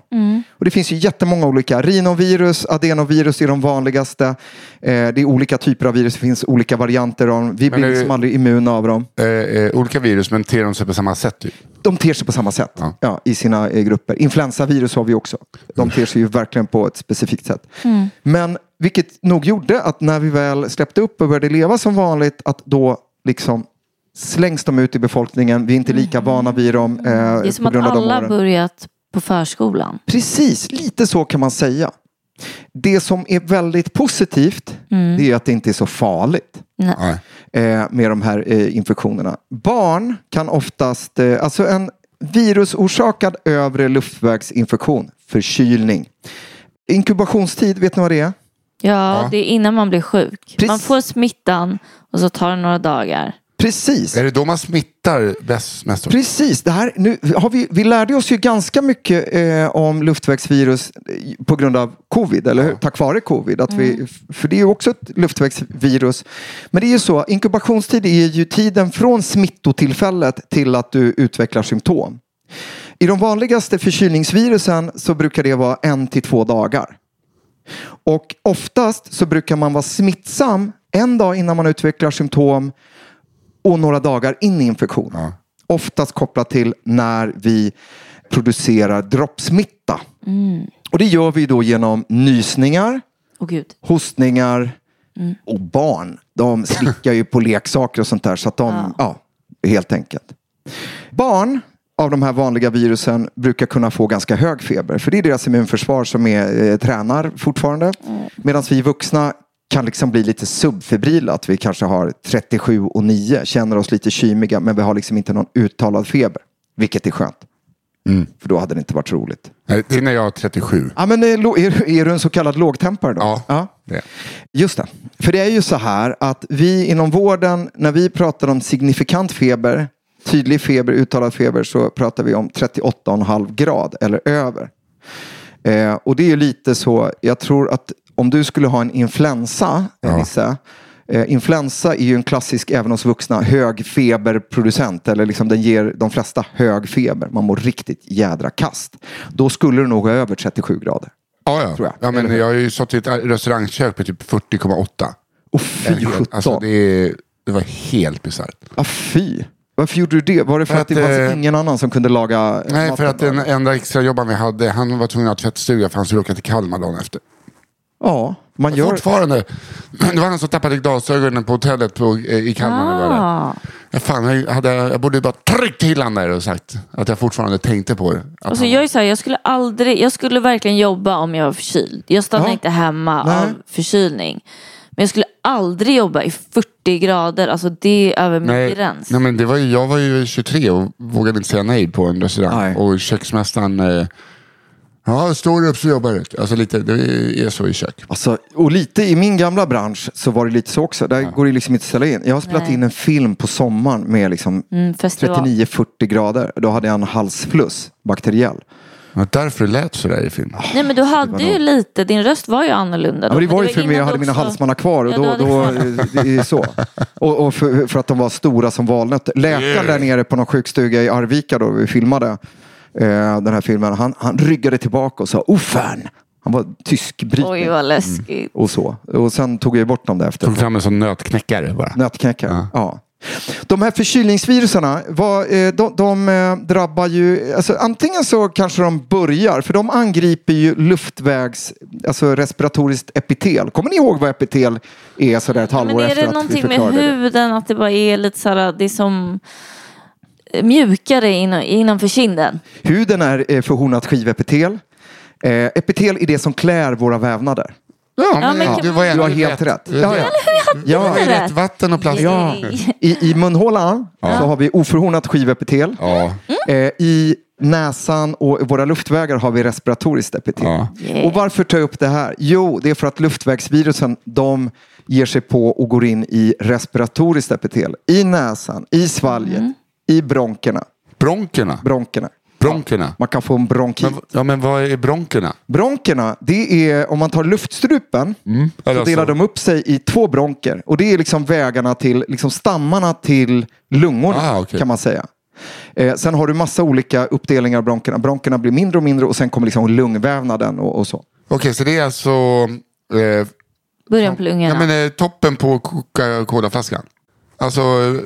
[SPEAKER 4] Och det finns ju jättemånga olika. Rinovirus, adenovirus är de vanligaste. Eh, det är olika typer av virus, det finns olika varianter av dem. Vi
[SPEAKER 5] Men
[SPEAKER 4] blir liksom aldrig immuna av dem.
[SPEAKER 5] Eh, eh, olika virus, men ter de sig på samma sätt? Typ.
[SPEAKER 4] De ter sig på samma sätt
[SPEAKER 5] Ja.
[SPEAKER 4] ja. i sina eh, grupper. Influensavirus har vi också. De ter sig ju verkligen på ett specifikt sätt. Men vilket nog gjorde att när vi väl släppte upp och började leva som vanligt att då liksom slängs de ut i befolkningen. Vi är inte lika vana vid dem. Eh,
[SPEAKER 6] Det är som
[SPEAKER 4] på
[SPEAKER 6] att alla börjat på förskolan.
[SPEAKER 4] Precis, lite så kan man säga. Det som är väldigt positivt det är att det inte är så farligt eh, med de här eh, infektionerna. Barn kan oftast, eh, alltså en virusorsakad övre luftvägsinfektion, förkylning. Inkubationstid, vet ni vad det är?
[SPEAKER 6] Ja, det är innan man blir sjuk.
[SPEAKER 4] Precis.
[SPEAKER 6] Man får smittan och så tar det några dagar.
[SPEAKER 4] Precis.
[SPEAKER 5] Är det då man smittar bäst, mest?
[SPEAKER 4] Precis, det här, nu har vi, vi lärde oss ju ganska mycket eh, om luftvägsvirus eh, på grund av covid, eller hur? Tack vare covid. Att vi, för det är ju också ett luftvägsvirus. Men det är ju så, inkubationstid är ju tiden från smittotillfället till att du utvecklar symptom. I de vanligaste förkylningsvirusen så brukar det vara en till två dagar. Och oftast så brukar man vara smittsam en dag innan man utvecklar symptom och några dagar in i infektionen. Oftast kopplat till när vi producerar droppsmitta. Och det gör vi då genom nysningar,
[SPEAKER 6] gud.
[SPEAKER 4] hostningar och barn. De slickar ju på leksaker och sånt där. Så att de, ja. helt enkelt. Barn av de här vanliga virusen brukar kunna få ganska hög feber. För det är deras immunförsvar som är, eh, tränar fortfarande. Medan vi vuxna kan liksom bli lite subfebrila. Att vi kanske har 37 och 9, känner oss lite kymiga men vi har liksom inte någon uttalad feber. Vilket är skönt. För då hade det inte varit roligt.
[SPEAKER 5] Nej, Det är när jag är 37.
[SPEAKER 4] Ja, men är, lo- är, är du en så kallad lågtempare då?
[SPEAKER 5] Ja. Det.
[SPEAKER 4] Just det. För det är ju så här att vi inom vården, när vi pratar om signifikant feber, tydlig feber, uttalad feber, så pratar vi om 38,5 grad eller över. Eh, och det är ju lite så, jag tror att om du skulle ha en influensa,
[SPEAKER 5] Ja.
[SPEAKER 4] Nisse, eh, influensa är ju en klassisk, även hos vuxna, hög feberproducent. Eller liksom den ger de flesta hög feber. Man mår riktigt jädra kast. Då skulle du nog ha över 37 grader.
[SPEAKER 5] Ja, ja.
[SPEAKER 4] Tror jag.
[SPEAKER 5] ja men jag har ju suttit i ett restaurangkök på typ 40,8.
[SPEAKER 4] Och fy sjutton.
[SPEAKER 5] Alltså, det, det var helt bisarrt.
[SPEAKER 4] Ja, fy. Varför gjorde du det? Var det för,
[SPEAKER 5] För
[SPEAKER 4] att, det
[SPEAKER 5] att,
[SPEAKER 4] fanns
[SPEAKER 5] eh,
[SPEAKER 4] ingen annan som kunde laga
[SPEAKER 5] Nej, för att den enda extra jobban vi hade, han var tvungen att ha tvättstuga för han skulle åka till Kalmar dagen efter.
[SPEAKER 4] Ja, man gör...
[SPEAKER 5] Fortfarande. Det var han som tappade glasögonen på hotellet på, eh, i Kalmar.
[SPEAKER 6] Ah.
[SPEAKER 5] Ja, fan, jag, hade, jag borde bara tryckt till honom där och sagt att jag fortfarande tänkte på det.
[SPEAKER 6] Alltså
[SPEAKER 5] han-
[SPEAKER 6] jag är så här, jag skulle aldrig, jag skulle verkligen jobba om jag var förkyld. Jag stannar
[SPEAKER 4] Ja.
[SPEAKER 6] inte hemma
[SPEAKER 4] Nej.
[SPEAKER 6] av förkylning. Men jag skulle aldrig jobba i 40 grader, alltså det är över min
[SPEAKER 5] Nej,
[SPEAKER 6] gräns.
[SPEAKER 5] nej men det var ju, jag var ju 23 och vågade inte säga nej på en restaurang.
[SPEAKER 4] Nej.
[SPEAKER 5] Och köksmästaren, eh, ja står du upp så jobbar du. Alltså lite, det är så i kök.
[SPEAKER 4] Alltså, och lite i min gamla bransch så var det lite så också. Där går det liksom inte att ställa in. Jag har spelat
[SPEAKER 6] Nej.
[SPEAKER 4] in en film på sommaren med liksom
[SPEAKER 6] Mm, festival.
[SPEAKER 4] 39-40 grader. Då hade jag en halsfluss, bakteriell.
[SPEAKER 5] Det var därför det lät sådär i filmen.
[SPEAKER 6] Nej men du hade ju lite, din röst var ju annorlunda.
[SPEAKER 4] Ja,
[SPEAKER 6] då.
[SPEAKER 4] men det var ju för mig, jag hade mina halsmannar kvar och
[SPEAKER 6] Ja,
[SPEAKER 4] då, då det är så. Och, och för, för att de var stora som valnötter. Läkaren där nere på någon sjukstuga i Arvika då vi filmade eh, den här filmen, han, han ryggade tillbaka och sa Uffern! Han var tysk
[SPEAKER 6] Oj
[SPEAKER 4] brytning
[SPEAKER 6] vad läskigt.
[SPEAKER 4] och så. Och sen tog jag bort dem där efter.
[SPEAKER 5] Tog fram en sån nötknäckare bara.
[SPEAKER 4] Nötknäckare. Ja. De här förkylningsviruserna, eh, de, de eh, drabbar ju, alltså, antingen så kanske de börjar, för de angriper ju luftvägs, alltså respiratoriskt epitel. Kommer ni ihåg vad epitel är sådär ett halvår
[SPEAKER 6] är
[SPEAKER 4] efter
[SPEAKER 6] det
[SPEAKER 4] att vi
[SPEAKER 6] någonting med
[SPEAKER 4] förklarade det?
[SPEAKER 6] huden, att det bara är lite såhär, det är som eh, mjukare innanför kinden?
[SPEAKER 4] Huden är förhornat skivepitel. Eh, epitel är det som klär våra vävnader.
[SPEAKER 5] Ja, men, ja, du var
[SPEAKER 4] Du har helt rätt.
[SPEAKER 5] Ja,
[SPEAKER 4] Ja, ja.
[SPEAKER 5] Det var ju
[SPEAKER 6] rätt.
[SPEAKER 5] rätt vatten och plast.
[SPEAKER 4] Ja. I, I munhålan så har vi oförhornat skivepitel.
[SPEAKER 5] Ja.
[SPEAKER 4] Eh, I näsan och våra luftvägar har vi respiratoriskt epitel.
[SPEAKER 5] Ja.
[SPEAKER 6] Yeah.
[SPEAKER 4] Och varför tar jag upp det här? Jo, det är för att luftvägsvirusen de ger sig på och går in i respiratoriskt epitel. I näsan, i svalget, i bronkerna.
[SPEAKER 5] Bronkerna.
[SPEAKER 4] bronkerna.
[SPEAKER 5] Bronkerna.
[SPEAKER 4] Man kan få en bronkit.
[SPEAKER 5] Men, ja, men vad är bronkerna?
[SPEAKER 4] Bronkerna, det är om man tar luftstrupen så
[SPEAKER 5] Alltså-
[SPEAKER 4] delar de upp sig i två bronker. Och det är liksom vägarna till, liksom stammarna till lungorna
[SPEAKER 5] Ah, okej.
[SPEAKER 4] kan man säga. Eh, sen har du massa olika uppdelningar av bronkerna. Bronkerna blir mindre och mindre och sen kommer liksom lungvävnaden och, och så.
[SPEAKER 5] Okej, så det är alltså eh,
[SPEAKER 6] Början på lungorna.
[SPEAKER 5] ja, men, eh, toppen på Coca-Cola-flaskan. Alltså, eh,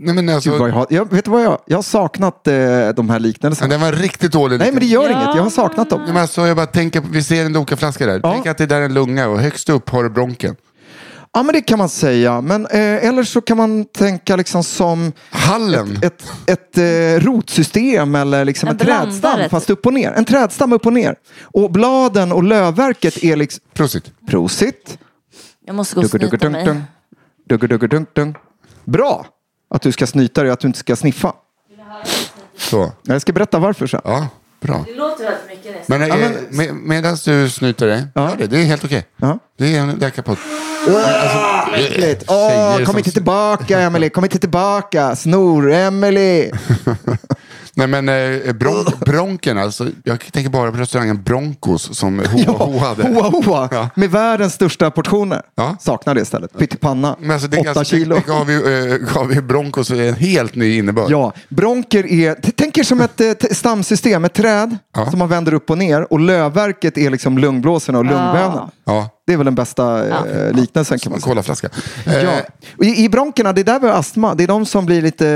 [SPEAKER 5] nej men alltså,
[SPEAKER 4] Gud, vad jag, har, jag, vet du vad jag, jag har saknat eh, de här liknelserna.
[SPEAKER 5] men den var riktigt dålig.
[SPEAKER 4] Nej men det gör
[SPEAKER 6] Ja.
[SPEAKER 4] inget, jag har saknat dem.
[SPEAKER 5] Nej, men alltså, jag bara tänker, vi ser en Loka-flaska där.
[SPEAKER 4] Ja.
[SPEAKER 5] Tänk att det där är en lunga och högst upp har du bronken.
[SPEAKER 4] Ja men det kan man säga. Men, eh, eller så kan man tänka liksom som
[SPEAKER 5] Hallen.
[SPEAKER 4] ett, ett eh, rotsystem eller liksom
[SPEAKER 6] En
[SPEAKER 4] en trädstam
[SPEAKER 6] blandare, typ.
[SPEAKER 4] fast upp och ner. En trädstam upp och ner. Och bladen och lövverket är liksom...
[SPEAKER 5] Prosit.
[SPEAKER 4] Prosit.
[SPEAKER 6] Jag måste gå och snyta mig.
[SPEAKER 4] Dugger-dugger-dunk-dunk. Dugger-dugger-dunk-dunk. Bra att du ska snyta dig och att du inte ska sniffa.
[SPEAKER 5] Så.
[SPEAKER 4] Jag ska berätta varför sen.
[SPEAKER 5] Ja, bra.
[SPEAKER 6] Det låter väldigt mycket nästan.
[SPEAKER 5] Men,
[SPEAKER 4] Ja,
[SPEAKER 5] eh, med, medan du snyter dig,
[SPEAKER 4] Ja.
[SPEAKER 5] det. Det är helt okej.
[SPEAKER 4] Ja.
[SPEAKER 5] Det är en läkarpodd.
[SPEAKER 4] Åh,
[SPEAKER 5] Tjejer
[SPEAKER 4] kom
[SPEAKER 5] som-
[SPEAKER 4] inte tillbaka Emily, kom inte tillbaka. Snor, Emily.
[SPEAKER 5] Nej men eh, bron bronken, alltså, jag tänker bara på restaurangen Broncos som Hoa Ho hade.
[SPEAKER 4] Hoa Hoa,
[SPEAKER 5] Ja.
[SPEAKER 4] med världens största portioner.
[SPEAKER 5] Ja.
[SPEAKER 4] Saknar det istället. Pyttipanna,
[SPEAKER 5] Men alltså, det,
[SPEAKER 4] åtta
[SPEAKER 5] alltså,
[SPEAKER 4] kilo.
[SPEAKER 5] Det, det gav, ju, eh, gav ju Broncos en helt ny innebörd.
[SPEAKER 4] Ja, bronker är, tänk er som ett eh, stamsystem, ett träd
[SPEAKER 5] Ja.
[SPEAKER 4] som man vänder upp och ner och lövverket är liksom lungblåsorna och lungvävnaden.
[SPEAKER 5] Ja,
[SPEAKER 4] Det är väl den bästa eh, liknelsen kan man säga.
[SPEAKER 5] colaflaska. Eh,
[SPEAKER 4] Ja. Och I, I bronkerna, det är där vi har astma. Det är de som blir lite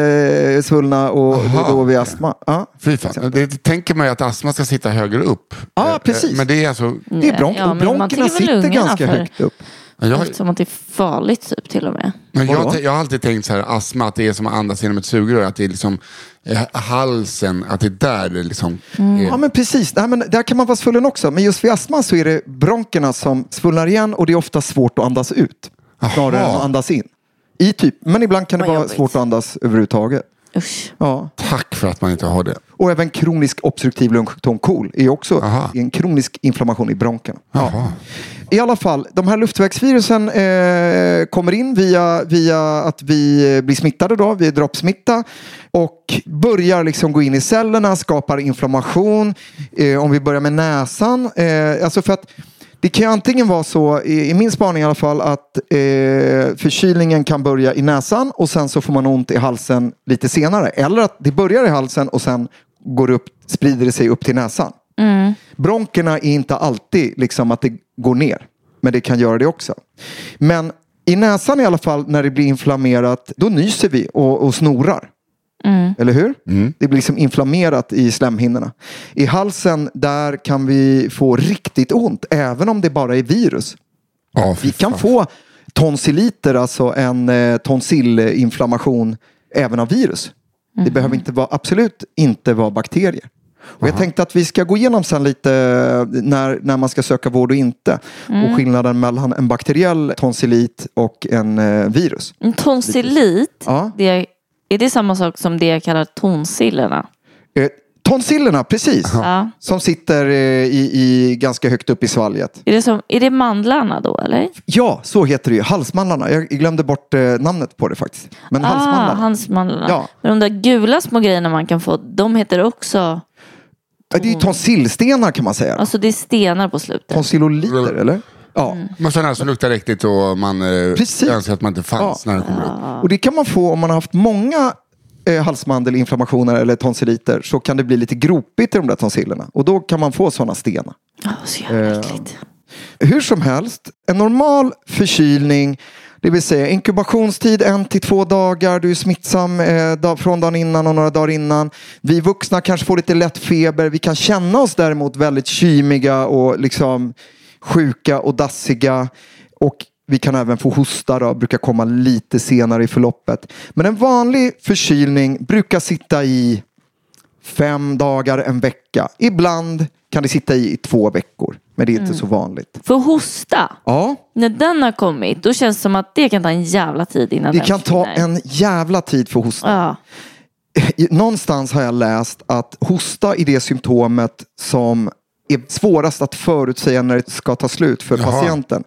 [SPEAKER 4] eh, svullna och det är
[SPEAKER 5] Aha,
[SPEAKER 4] då vi har astma. Ja.
[SPEAKER 5] Fy fan. Det tänker man ju att astma ska sitta högre upp.
[SPEAKER 4] Ja,
[SPEAKER 5] Eh,
[SPEAKER 4] precis.
[SPEAKER 5] Men det är alltså...
[SPEAKER 4] Det är bronk,
[SPEAKER 6] Ja,
[SPEAKER 4] bronkerna sitter ganska
[SPEAKER 6] för-
[SPEAKER 4] högt upp.
[SPEAKER 5] Jag,
[SPEAKER 6] Eftersom att det är farligt typ till och med.
[SPEAKER 5] men jag, jag har alltid tänkt så här, astma, att det är som att andas genom ett sugrör. Att det är liksom eh, halsen, att det är där det liksom... Är.
[SPEAKER 4] Ja men precis, Nej, men där kan man vara svullen också. Men just vid astma så är det bronkerna som svullnar igen och det är ofta svårt att andas ut. Snarare
[SPEAKER 5] Aha.
[SPEAKER 4] än att andas in. I typ, men ibland kan det vara svårt att andas överhuvudtaget.
[SPEAKER 6] Usch.
[SPEAKER 4] Ja.
[SPEAKER 5] Tack för att man inte har det.
[SPEAKER 4] Och även kronisk obstruktiv lungsjukdom KOL är också
[SPEAKER 5] Aha.
[SPEAKER 4] en kronisk inflammation i bronken. Ja. I alla fall, de här luftvägsvirusen eh, kommer in via, via att vi blir smittade då, vid droppsmitta och börjar liksom gå in i cellerna, skapar inflammation. Eh, om vi börjar med näsan, eh, alltså för att det kan ju antingen vara så, i, min spaning i alla fall, att eh, förkylningen kan börja i näsan och sen så får man ont i halsen lite senare. Eller att det börjar i halsen och sen går upp, sprider det sig upp till näsan. Bronkerna är inte alltid liksom att det går ner, men det kan göra det också. Men i näsan i alla fall, när det blir inflammerat, då nyser vi och, och snorar. Eller hur? Det blir liksom inflammerat i slemhinnorna. I halsen, där kan vi få riktigt ont, även om det bara är virus.
[SPEAKER 5] Fy
[SPEAKER 4] Vi kan
[SPEAKER 5] fan.
[SPEAKER 4] få tonsilliter, alltså en eh, tonsillinflammation, även av virus. Det behöver inte vara, absolut inte vara bakterier. Och jag tänkte att vi ska gå igenom sen lite eh, när, när man ska söka vård och inte. Och skillnaden mellan en bakteriell tonsillit och en eh, virus.
[SPEAKER 6] En tonsillit,
[SPEAKER 4] Ja.
[SPEAKER 6] det är, är det samma sak som det jag kallar tonsillerna?
[SPEAKER 4] Eh, tonsillerna, precis.
[SPEAKER 6] Ja.
[SPEAKER 4] Som sitter eh, i, i ganska högt upp i svalget.
[SPEAKER 6] Är det, som, är det mandlarna då eller?
[SPEAKER 4] Ja, så heter det ju. Halsmandlarna. Jag glömde bort eh, namnet på det faktiskt. Men
[SPEAKER 6] Ah,
[SPEAKER 4] halsmandlarna.
[SPEAKER 6] halsmandlarna.
[SPEAKER 4] Ja.
[SPEAKER 6] Men de där gula små grejerna man kan få, de heter också,
[SPEAKER 4] Ja, Det är ju tonsillstenar kan man säga.
[SPEAKER 6] alltså det är stenar på slutet.
[SPEAKER 4] Tonsilloliter, eller? Ja.
[SPEAKER 5] Men sådana som luktar riktigt och man eh,
[SPEAKER 4] Precis.
[SPEAKER 5] önskar att man inte fanns
[SPEAKER 4] Ja.
[SPEAKER 5] när det kommer upp.
[SPEAKER 4] Och det kan man få om man har haft många eh, halsmandelinflammationer eller tonsilliter så kan det bli lite gropigt i de där tonsillerna. Och då kan man få sådana stenar.
[SPEAKER 6] Ja, så jävla
[SPEAKER 4] Eh,
[SPEAKER 6] äckligt.
[SPEAKER 4] Hur som helst, en normal förkylning, det vill säga inkubationstid en till två dagar, du är smittsam eh, från dagen innan och några dagar innan. Vi vuxna kanske får lite lätt feber, vi kan känna oss däremot väldigt kymiga och liksom sjuka och dassiga. Och vi kan även få hosta, då, brukar komma lite senare i förloppet. Men en vanlig förkylning brukar sitta i fem dagar, en vecka. Ibland kan det sitta i två veckor, men det är inte så vanligt.
[SPEAKER 6] För hosta,
[SPEAKER 4] Ja,
[SPEAKER 6] när den har kommit, då känns det som att det kan ta en jävla tid innan
[SPEAKER 4] det
[SPEAKER 6] den
[SPEAKER 4] kan ta
[SPEAKER 6] försvinner.
[SPEAKER 4] en jävla tid för hosta.
[SPEAKER 6] Ja.
[SPEAKER 4] Någonstans har jag läst att hosta är det symptomet som är svårast att förutsäga när det ska ta slut för
[SPEAKER 5] Jaha.
[SPEAKER 4] patienten.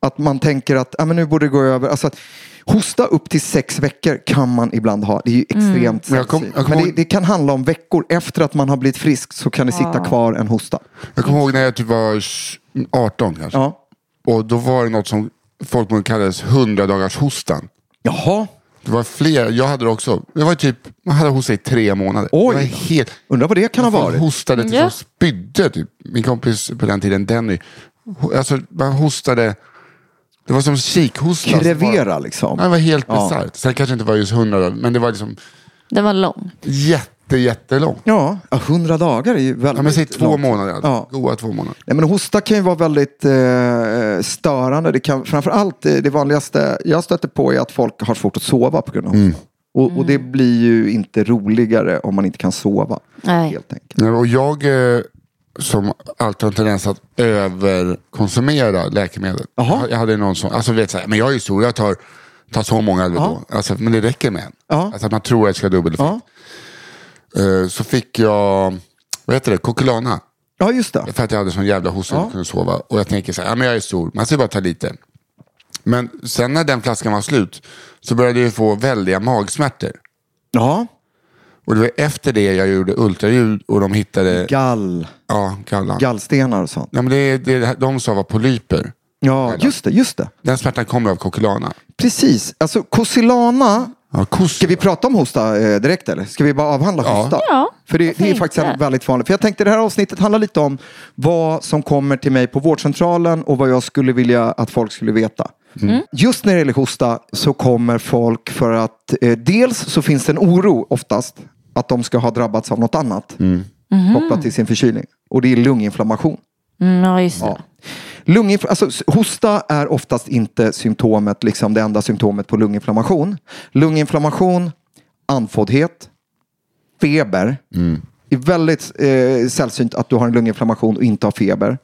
[SPEAKER 4] Att man tänker att ja, men nu borde det gå över. Alltså, att hosta upp till sex veckor kan man ibland ha. Det är ju extremt
[SPEAKER 5] Men jag kom- jag kommer
[SPEAKER 4] Men det, det kan handla om veckor. Efter att man har blivit frisk så kan det sitta kvar en hosta.
[SPEAKER 5] Jag kommer ihåg när jag typ var 18 kanske.
[SPEAKER 4] Ja.
[SPEAKER 5] Och då var det något som folk kallades 100 dagars hostan.
[SPEAKER 4] Jaha,
[SPEAKER 5] Det var fler, jag hade det också. Jag var typ, man hade hosta i tre månader.
[SPEAKER 4] Oj
[SPEAKER 5] Jag helt,
[SPEAKER 4] undrar vad det kan ha varit.
[SPEAKER 5] hostade tills
[SPEAKER 6] Ja.
[SPEAKER 5] de spydde. Typ. Min kompis på den tiden, Denny. Alltså, man hostade. Det var som kikhosta.
[SPEAKER 4] Krevera
[SPEAKER 5] var-
[SPEAKER 4] liksom.
[SPEAKER 5] Det var helt
[SPEAKER 4] Ja.
[SPEAKER 5] bisarrt. Sen kanske inte var just hundra dagar, men det var liksom
[SPEAKER 6] Den var lång.
[SPEAKER 5] jätte, jättelångt.
[SPEAKER 4] Ja, ja, 100 dagar är ju väldigt
[SPEAKER 5] Ja, men säg två
[SPEAKER 4] långt.
[SPEAKER 5] månader. Alltså.
[SPEAKER 4] Ja.
[SPEAKER 5] Goa två månader.
[SPEAKER 4] Nej, men hosta kan ju vara väldigt eh, störande. Det kan, framförallt eh, det vanligaste jag stöter på är att folk har svårt att sova på grund av hosta. Och, och det blir ju inte roligare om man inte kan sova.
[SPEAKER 6] Nej.
[SPEAKER 4] Helt enkelt.
[SPEAKER 5] Nej, Och jag eh, som alltid har en tendens att överkonsumera läkemedel.
[SPEAKER 4] Jaha.
[SPEAKER 5] Jag hade någon som, alltså vet så här, men jag är ju stor, jag tar, tar så många Alvedon. Alltså, men det räcker med en. Alltså att man tror att jag ska ha dubbeleffekt.
[SPEAKER 4] Ja.
[SPEAKER 5] Eh, så fick jag, vad heter det, Coquelana.
[SPEAKER 4] ja, just det.
[SPEAKER 5] För att jag hade sån jävla hosta och
[SPEAKER 4] Ja.
[SPEAKER 5] inte kunde sova. Och jag tänker så här, ja men jag är stor, man ska bara ta lite. Men sen när den flaskan var slut så började jag få väldiga magsmärtor.
[SPEAKER 4] Ja,
[SPEAKER 5] Och det var efter det jag gjorde ultraljud och de hittade
[SPEAKER 4] gall,
[SPEAKER 5] ja, gallan.
[SPEAKER 4] gallstenar och sånt.
[SPEAKER 5] Ja, men det, det, de sa var polyper.
[SPEAKER 4] Ja, just det, just det.
[SPEAKER 5] Den smärtan kommer av Coquelana.
[SPEAKER 4] Precis. Alltså, Cosilana,
[SPEAKER 5] Ja,
[SPEAKER 4] ska vi prata om hosta eh, direkt eller? Ska vi bara avhandla
[SPEAKER 5] Ja.
[SPEAKER 4] hosta?
[SPEAKER 6] Ja,
[SPEAKER 4] För det, det är faktiskt en väldigt vanligt. För jag tänkte det här avsnittet handlar lite om vad som kommer till mig på vårdcentralen och vad jag skulle vilja att folk skulle veta. Just när det gäller hosta så kommer folk för att eh, dels så finns det en oro oftast att de ska ha drabbats av något annat kopplat till sin förkylning. Och det är lunginflammation.
[SPEAKER 6] Mm, ja, just det.
[SPEAKER 4] Ja. Lunginf- alltså, hosta är oftast inte symptomet, liksom det enda symptomet på lunginflammation. Lunginflammation, andfåddhet, feber. Det är väldigt eh, sällsynt att du har en lunginflammation och inte har feber.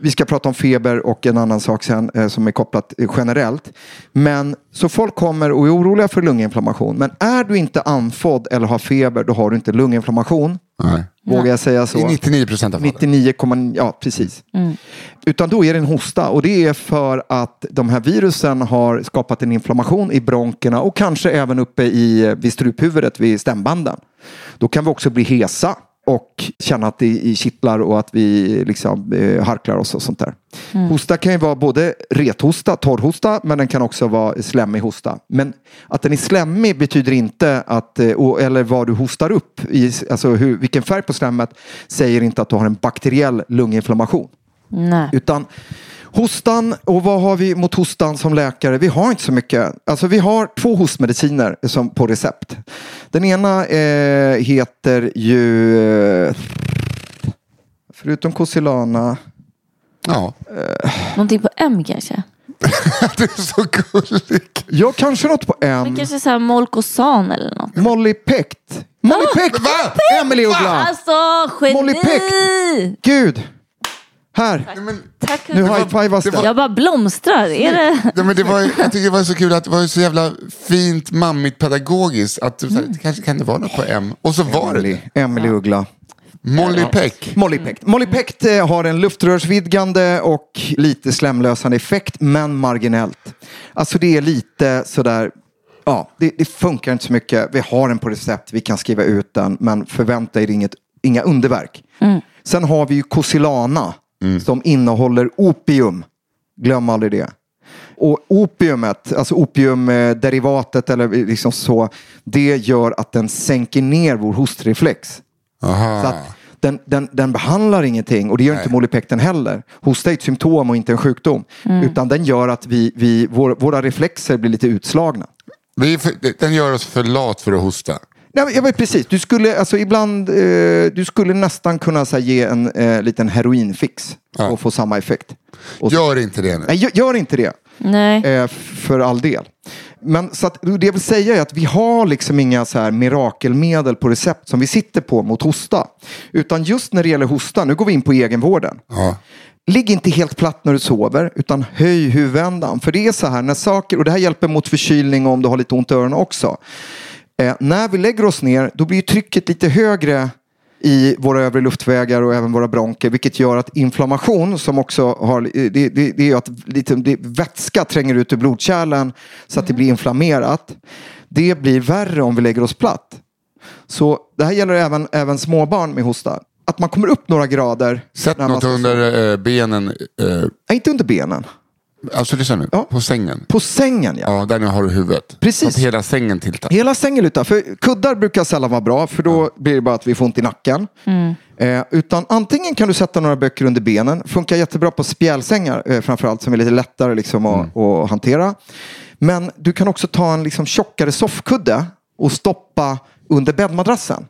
[SPEAKER 4] Vi ska prata om feber och en annan sak sen eh, som är kopplat eh, generellt. Men så folk kommer och är oroliga för lunginflammation. Men är du inte andfådd eller har feber, då har du inte lunginflammation.
[SPEAKER 5] Nej.
[SPEAKER 4] Vågar jag säga så?
[SPEAKER 5] I 99 procent av fallen.
[SPEAKER 4] 99, komma- ja precis. Utan då är det en hosta och det är för att de här virusen har skapat en inflammation i bronkerna och kanske även uppe i, vid struphuvudet, vid stämbanden. Då kan vi också bli hesa och känna att det kittlar och att vi liksom eh, harklar oss och sånt där. Hosta kan ju vara både rethosta, torrhosta, men den kan också vara slemmig hosta. Men att den är slemmig betyder inte att, eh, eller vad du hostar upp, i, alltså hur, vilken färg på slemmet, säger inte att du har en bakteriell lunginflammation.
[SPEAKER 6] Nej.
[SPEAKER 4] Utan hostan, och vad har vi mot hostan som läkare? Vi har inte så mycket. Alltså vi har två hostmediciner som på recept. Den ena eh, heter ju, eh, förutom Cosilana,
[SPEAKER 5] Ja,
[SPEAKER 6] Någonting på M kanske?
[SPEAKER 5] du är så gullig.
[SPEAKER 4] ja kanske något på
[SPEAKER 6] Men
[SPEAKER 4] M.
[SPEAKER 6] kanske så här Molkosan eller något.
[SPEAKER 4] Molly Pect. Molly Pect!
[SPEAKER 5] Va?
[SPEAKER 4] Emily Uggla!
[SPEAKER 6] Alltså, geni!
[SPEAKER 4] Gud! Här,
[SPEAKER 6] Tack.
[SPEAKER 4] nu high-fivas det.
[SPEAKER 6] Jag bara blomstrar. Är det?
[SPEAKER 5] Ja, men det var, jag tycker det var så kul att det var så jävla fint, mammigt, pedagogiskt. Att du, det kanske kan det vara något på M. Och så var
[SPEAKER 4] Emily,
[SPEAKER 5] det.
[SPEAKER 4] Emily Uggla.
[SPEAKER 5] Molly Peck.
[SPEAKER 4] Molly Pect. Molly Pect eh, har en luftrörsvidgande och lite slemlösande effekt, men marginellt. Alltså det är lite sådär, ja, det, det funkar inte så mycket. Vi har den på recept, vi kan skriva ut den, men förvänta er inget, inga underverk. Sen har vi ju Cosilana som innehåller opium. Glöm aldrig det. Och opiumet, alltså opiumderivatet eller liksom så, det gör att den sänker ner vår hostreflex.
[SPEAKER 5] Aha.
[SPEAKER 4] Så att den, den, den behandlar ingenting och det gör inte molipekten heller. Hosta är ett symptom och inte en sjukdom. Utan den gör att vi, vi, vår, våra reflexer blir lite utslagna.
[SPEAKER 5] För, den gör oss för lat för att hosta.
[SPEAKER 4] Nej, men jag vet precis, du skulle, alltså, ibland, eh, du skulle nästan kunna så här, ge en eh, liten heroinfix
[SPEAKER 5] Ja.
[SPEAKER 4] och få samma effekt. Och,
[SPEAKER 5] Gör inte det nu.
[SPEAKER 4] nej, gör, gör inte det.
[SPEAKER 6] Nej.
[SPEAKER 4] Eh, för all del. Men så att, det jag vill säga är att vi har liksom inga så här mirakelmedel på recept som vi sitter på mot hosta. Utan just när det gäller hosta, nu går vi in på egenvården.
[SPEAKER 5] Ja.
[SPEAKER 4] Ligg inte helt platt när du sover, utan höj huvudändan. För det är så här, när saker, och det här hjälper mot förkylning och om du har lite ont i öronen också. Eh, när vi lägger oss ner, då blir trycket lite högre i våra övre luftvägar och även våra bronker, vilket gör att inflammation som också har, det, det, det är att lite, det, vätska tränger ut ur blodkärlen så att det blir inflammerat. Det blir värre om vi lägger oss platt. Så det här gäller även, även småbarn med hosta. Att man kommer upp några grader.
[SPEAKER 5] Sätt något under eh, benen. Eh,
[SPEAKER 4] Nej, inte under benen.
[SPEAKER 5] Alltså lyssna nu.
[SPEAKER 4] Ja.
[SPEAKER 5] På sängen.
[SPEAKER 4] På sängen ja.
[SPEAKER 5] Ja, där nu har du huvudet.
[SPEAKER 4] Precis.
[SPEAKER 5] Så att hela sängen tiltar.
[SPEAKER 4] Hela sängen lutar. För kuddar brukar sällan vara bra för då blir det bara att vi får ont i nacken. Eh, utan antingen kan du sätta några böcker under benen. Funkar jättebra på spjälsängar eh, framförallt som är lite lättare liksom, att, att hantera. Men du kan också ta en liksom, tjockare soffkudde och stoppa under bäddmadrassen.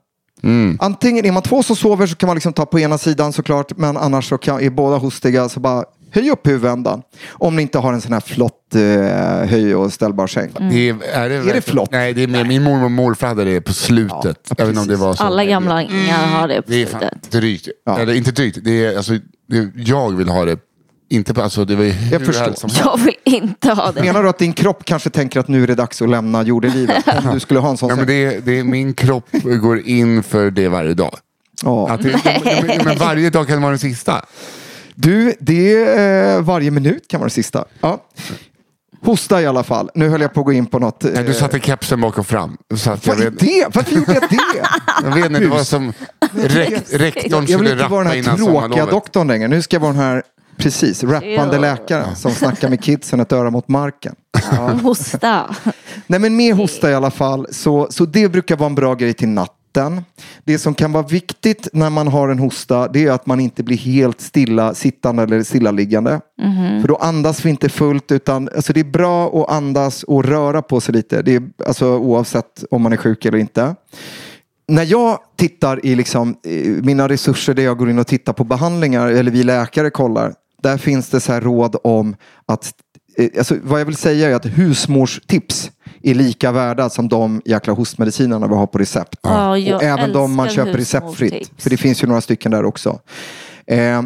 [SPEAKER 4] Antingen är man två som sover så kan man liksom ta på ena sidan såklart. Men annars så kan, är båda hostiga så bara höj upp huvudändan. Om ni inte har en sån här flott eh, höj och ställbar säng.
[SPEAKER 5] Det är, är, det, verkligen-
[SPEAKER 4] flott?
[SPEAKER 5] Nej, det är med. min mormor och morfar hade det på slutet.
[SPEAKER 4] Ja,
[SPEAKER 5] inte om det var så.
[SPEAKER 6] Alla gamla ingar har det på
[SPEAKER 5] Det är
[SPEAKER 6] slutet.
[SPEAKER 5] drygt.
[SPEAKER 4] Ja.
[SPEAKER 5] Eller inte drygt. Det är, alltså, det, jag vill ha det. Inte på, alltså, det var ju
[SPEAKER 4] Jag förstår.
[SPEAKER 5] som.
[SPEAKER 6] Jag vill inte ha det.
[SPEAKER 4] Menar du att din kropp kanske tänker att nu är det dags att lämna jordelivet? Om du skulle ha en sån
[SPEAKER 5] Ja, men det, det är, min kropp går in för det varje dag.
[SPEAKER 4] Ja.
[SPEAKER 5] Att det, men varje dag kan vara den sista.
[SPEAKER 4] Du, det är eh, varje minut kan vara det sista. Ja. Hosta i alla fall. Nu höll jag på att gå in på något. eh,
[SPEAKER 5] Nej, du satte kepsen bak och fram. Så att jag,
[SPEAKER 4] Vad är det? Varför gjorde jag det?
[SPEAKER 5] jag vet inte, det var som rek, rektorn
[SPEAKER 4] Jag vill inte vara den här tråkiga doktorn längre. Nu ska jag vara den här, precis, rappande
[SPEAKER 6] Ja.
[SPEAKER 4] läkaren som snackar med kidsen ett öra mot marken.
[SPEAKER 6] Hosta.
[SPEAKER 4] Nej men med hosta i alla fall, så, så det brukar vara en bra grej till natten. Det som kan vara viktigt när man har en hosta det är att man inte blir helt stilla sittande eller stillaliggande. För då andas vi inte fullt utan alltså det är bra att andas och röra på sig lite. Det är, alltså, oavsett om man är sjuk eller inte. När jag tittar i liksom, mina resurser där jag går in och tittar på behandlingar eller vi läkare kollar. Där finns det så här råd om att eh, Alltså, vad jag vill säga är att husmorstips är lika värda som de jäkla hostmedicinerna vi har på recept.
[SPEAKER 6] Ja, jag
[SPEAKER 4] och även de man köper receptfritt. För det finns ju några stycken där också. Eh,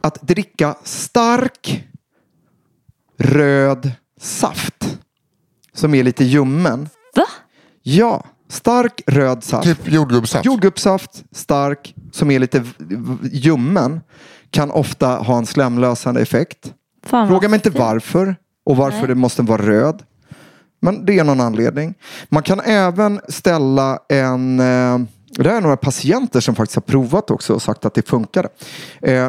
[SPEAKER 4] att dricka stark röd saft som är lite ljummen.
[SPEAKER 6] Va?
[SPEAKER 4] Ja, stark röd saft.
[SPEAKER 5] Typ jordgubbssaft.
[SPEAKER 4] Jordgubbssaft, stark, som är lite ljummen, kan ofta ha en slemlösande effekt.
[SPEAKER 6] Fan,
[SPEAKER 4] Fråga mig inte varför och varför det måste vara röd. Men det är någon anledning. Man kan även ställa en... Eh, det här är några patienter som faktiskt har provat också och sagt att det funkade. Eh,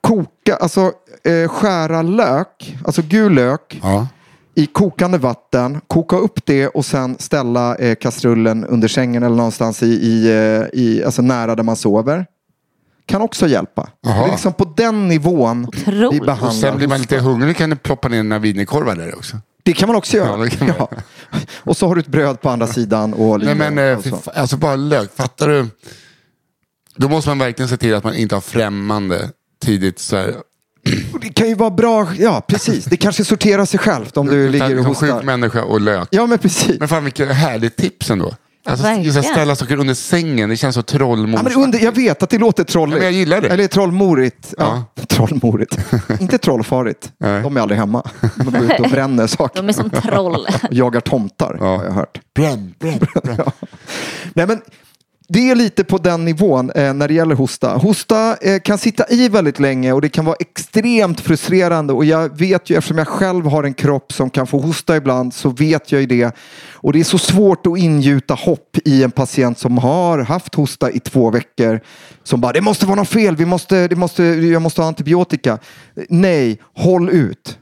[SPEAKER 4] koka, alltså eh, skära lök, alltså gul lök
[SPEAKER 5] Ja.
[SPEAKER 4] i kokande vatten, koka upp det och sen ställa eh, kastrullen under sängen eller någonstans i, i, eh, i, alltså nära där man sover. Kan också hjälpa. Är liksom på den nivån
[SPEAKER 6] Otroligt.
[SPEAKER 4] vi
[SPEAKER 5] Och
[SPEAKER 4] behandlar
[SPEAKER 5] sen blir man lite hungrig kan du ploppa ner några wienerkorvar där också.
[SPEAKER 4] Det kan man också göra.
[SPEAKER 5] Ja, man
[SPEAKER 4] Ja. Och så har du ett bröd på andra sidan. Och
[SPEAKER 5] Nej men eh,
[SPEAKER 4] och så.
[SPEAKER 5] alltså bara lök, fattar du? Då måste man verkligen se till att man inte har främmande tidigt. Så här,
[SPEAKER 4] Det kan ju vara bra. Ja, precis. Det kanske sorterar sig självt om du ligger och
[SPEAKER 5] liksom sjuk
[SPEAKER 4] hostar.
[SPEAKER 5] människa och lök.
[SPEAKER 4] Ja, men precis.
[SPEAKER 5] Men fan vilket härligt tips ändå. Alltså, just att ställa saker under sängen, det känns så
[SPEAKER 4] Ja, men under, jag vet att det låter trolligt.
[SPEAKER 5] Ja, men jag gillar det.
[SPEAKER 4] Eller trollmorigt. Ja. Trollmorigt. Inte trollfarigt.
[SPEAKER 5] Nej.
[SPEAKER 4] De är aldrig hemma. De går ut och bränner saker.
[SPEAKER 6] De är som troll.
[SPEAKER 4] Jagar tomtar, har jag hört.
[SPEAKER 5] Bränn, bränn, bränn.
[SPEAKER 4] Nej, men det är lite på den nivån eh, när det gäller hosta. Hosta eh, kan sitta i väldigt länge och det kan vara extremt frustrerande. Och jag vet ju, eftersom jag själv har en kropp som kan få hosta ibland, så vet jag ju det. Och det är så svårt att ingjuta hopp i en patient som har haft hosta i två veckor. Som bara, det måste vara något fel, Vi måste, det måste, jag måste ha antibiotika. Nej, håll ut.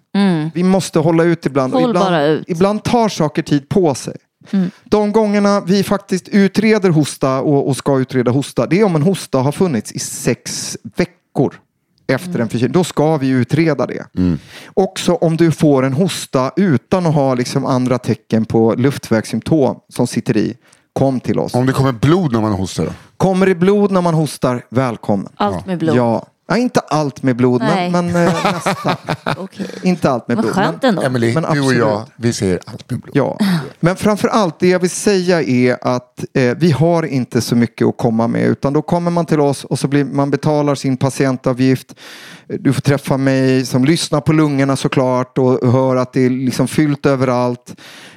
[SPEAKER 4] Vi måste hålla ut ibland.
[SPEAKER 6] Håll
[SPEAKER 4] ibland,
[SPEAKER 6] ut.
[SPEAKER 4] ibland tar saker tid på sig. De gångerna vi faktiskt utreder hosta och, och ska utreda hosta, det är om en hosta har funnits i sex veckor efter en förkylning. Då ska vi utreda det. Också om du får en hosta utan att ha liksom andra tecken på luftvägssymptom som sitter i. Kom till oss.
[SPEAKER 5] Om det kommer blod när man hostar?
[SPEAKER 4] Kommer det blod när man hostar? Välkommen.
[SPEAKER 6] Allt med blod.
[SPEAKER 4] Ja. Ja, inte allt med blod, men,
[SPEAKER 6] Nej.
[SPEAKER 4] men eh, nästan.
[SPEAKER 6] Okej.
[SPEAKER 4] Inte allt med
[SPEAKER 6] Vad
[SPEAKER 4] blod.
[SPEAKER 6] skönt
[SPEAKER 4] men,
[SPEAKER 6] ändå.
[SPEAKER 5] Emily,
[SPEAKER 4] Men
[SPEAKER 5] du och
[SPEAKER 4] absolut.
[SPEAKER 5] jag, vi ser allt med blod.
[SPEAKER 4] Ja, men framför allt det jag vill säga är att eh, vi har inte så mycket att komma med utan då kommer man till oss och så blir man betalar sin patientavgift. Du får träffa mig som lyssnar på lungorna såklart och hör att det är liksom fyllt överallt.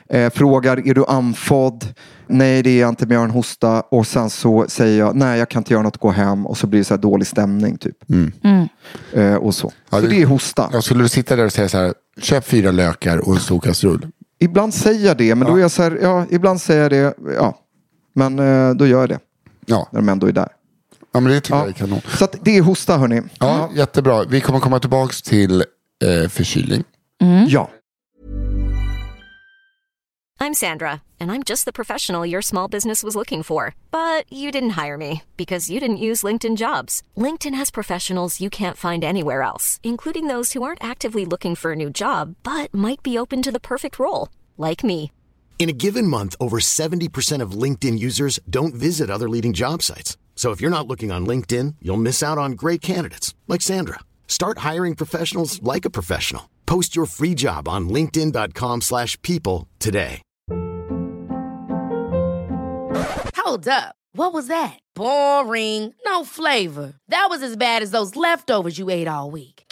[SPEAKER 4] Eh, frågar, är du andfådd? Nej, det är jag inte, men jag har en hosta. Och sen så säger jag, nej, jag kan inte göra något, gå hem. Och så blir det så här dålig stämning typ. Eh, och så.
[SPEAKER 5] Ja,
[SPEAKER 4] så
[SPEAKER 5] det-
[SPEAKER 4] är hosta.
[SPEAKER 5] Jag skulle du sitta där och säga så här, köp fyra lökar och en stor kastrull.
[SPEAKER 4] Ibland säger jag det, men då är jag så här, ja, ibland säger jag det, ja. Men eh, då gör jag det,
[SPEAKER 5] Ja,
[SPEAKER 4] när de ändå är där.
[SPEAKER 5] Ja men det tycker
[SPEAKER 4] Ja.
[SPEAKER 5] jag är kanon.
[SPEAKER 4] Så att det är hosta, hörni.
[SPEAKER 5] Ja, jättebra. Vi kommer komma tillbaka till eh, förkylning.
[SPEAKER 4] Ja.
[SPEAKER 8] I'm Sandra, and I'm just the professional your small business was looking for. But you didn't hire me because you didn't use LinkedIn jobs. LinkedIn has professionals you can't find anywhere else, including those who aren't actively looking for a new job but might be open to the perfect role, like me.
[SPEAKER 9] In a given month, over 70% of LinkedIn users don't visit other leading job sites. So if you're not looking on LinkedIn, you'll miss out on great candidates like Sandra. Start hiring professionals like a professional. Post your free job on linkedin.com/people today.
[SPEAKER 10] Hold up. What was that? Boring. No flavor. That was as bad as those leftovers you ate all week.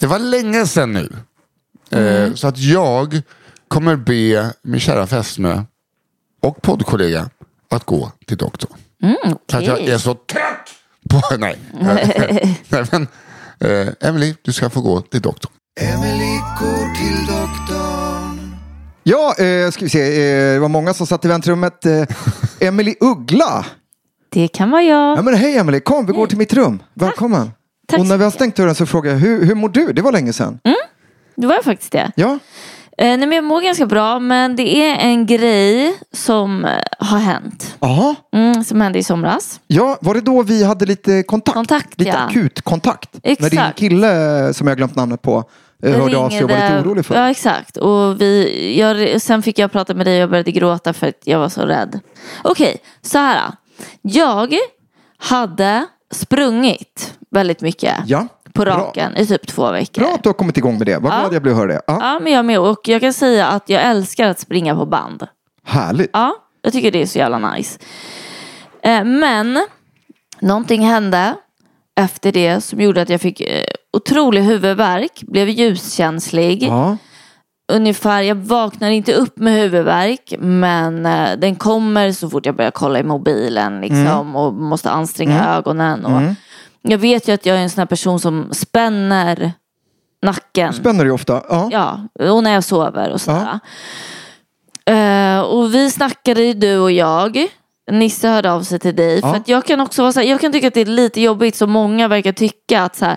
[SPEAKER 5] Det var länge sedan nu. Eh, så att jag kommer be min kära fästmö och poddkollega att gå till doktorn. För att jag är så trött på... Nej. Nej men, eh, Emily, du ska få gå till doktorn.
[SPEAKER 7] Emily går till doktorn.
[SPEAKER 4] Ja, eh, ska vi se. Eh, det var många som satt i väntrummet. Eh, Emily Uggla.
[SPEAKER 6] Det kan vara jag.
[SPEAKER 4] Ja, men hej Emily, kom vi går till mitt rum. Välkommen.
[SPEAKER 6] Tack
[SPEAKER 4] och när vi har stängt dörren så frågar jag, hur, hur mår du? Det var länge sedan.
[SPEAKER 6] Det var faktiskt det.
[SPEAKER 4] Ja,
[SPEAKER 6] Eh, nej, men jag mår ganska bra men det är en grej som eh, har hänt.
[SPEAKER 4] Jaha.
[SPEAKER 6] Mm, som hände i somras.
[SPEAKER 4] ja, var det då vi hade lite kontakt?
[SPEAKER 6] Kontakt,
[SPEAKER 4] lite
[SPEAKER 6] ja.
[SPEAKER 4] akut kontakt. När din
[SPEAKER 6] Exakt.
[SPEAKER 4] kille, som jag glömt namnet på, eh, hörde av sig och var lite
[SPEAKER 6] ringde-
[SPEAKER 4] orolig för.
[SPEAKER 6] Ja exakt. Och vi, jag, sen fick jag prata med dig och jag började gråta för att jag var så rädd. Okej, så här. Jag hade sprungit väldigt mycket
[SPEAKER 4] Ja,
[SPEAKER 6] på
[SPEAKER 4] bra.
[SPEAKER 6] raken i typ två veckor.
[SPEAKER 4] Bra att du har kommit igång med det. Vad
[SPEAKER 6] Ja.
[SPEAKER 4] glad jag blev att höra det. Ja,
[SPEAKER 6] Ja, men jag med. Och jag kan säga att jag älskar att springa på band.
[SPEAKER 4] Härligt.
[SPEAKER 6] Ja, jag tycker det är så jävla nice. Eh, men någonting hände efter det som gjorde att jag fick eh, otrolig huvudvärk, blev ljuskänslig.
[SPEAKER 4] Ja.
[SPEAKER 6] Ungefär, jag vaknar inte upp med huvudvärk men eh, den kommer så fort jag börjar kolla i mobilen liksom,
[SPEAKER 4] Mm.
[SPEAKER 6] och måste anstränga ögonen. Och Jag vet ju att jag är en sån här person som spänner nacken.
[SPEAKER 4] Spänner det ofta. Ja.
[SPEAKER 6] Ja, och när jag sover och sådär. Eh, och vi snackade ju du och jag. Nisse hörde av sig till dig.
[SPEAKER 4] Ja.
[SPEAKER 6] För att jag kan också vara så här, jag kan tycka att det är lite jobbigt som många verkar tycka att så här,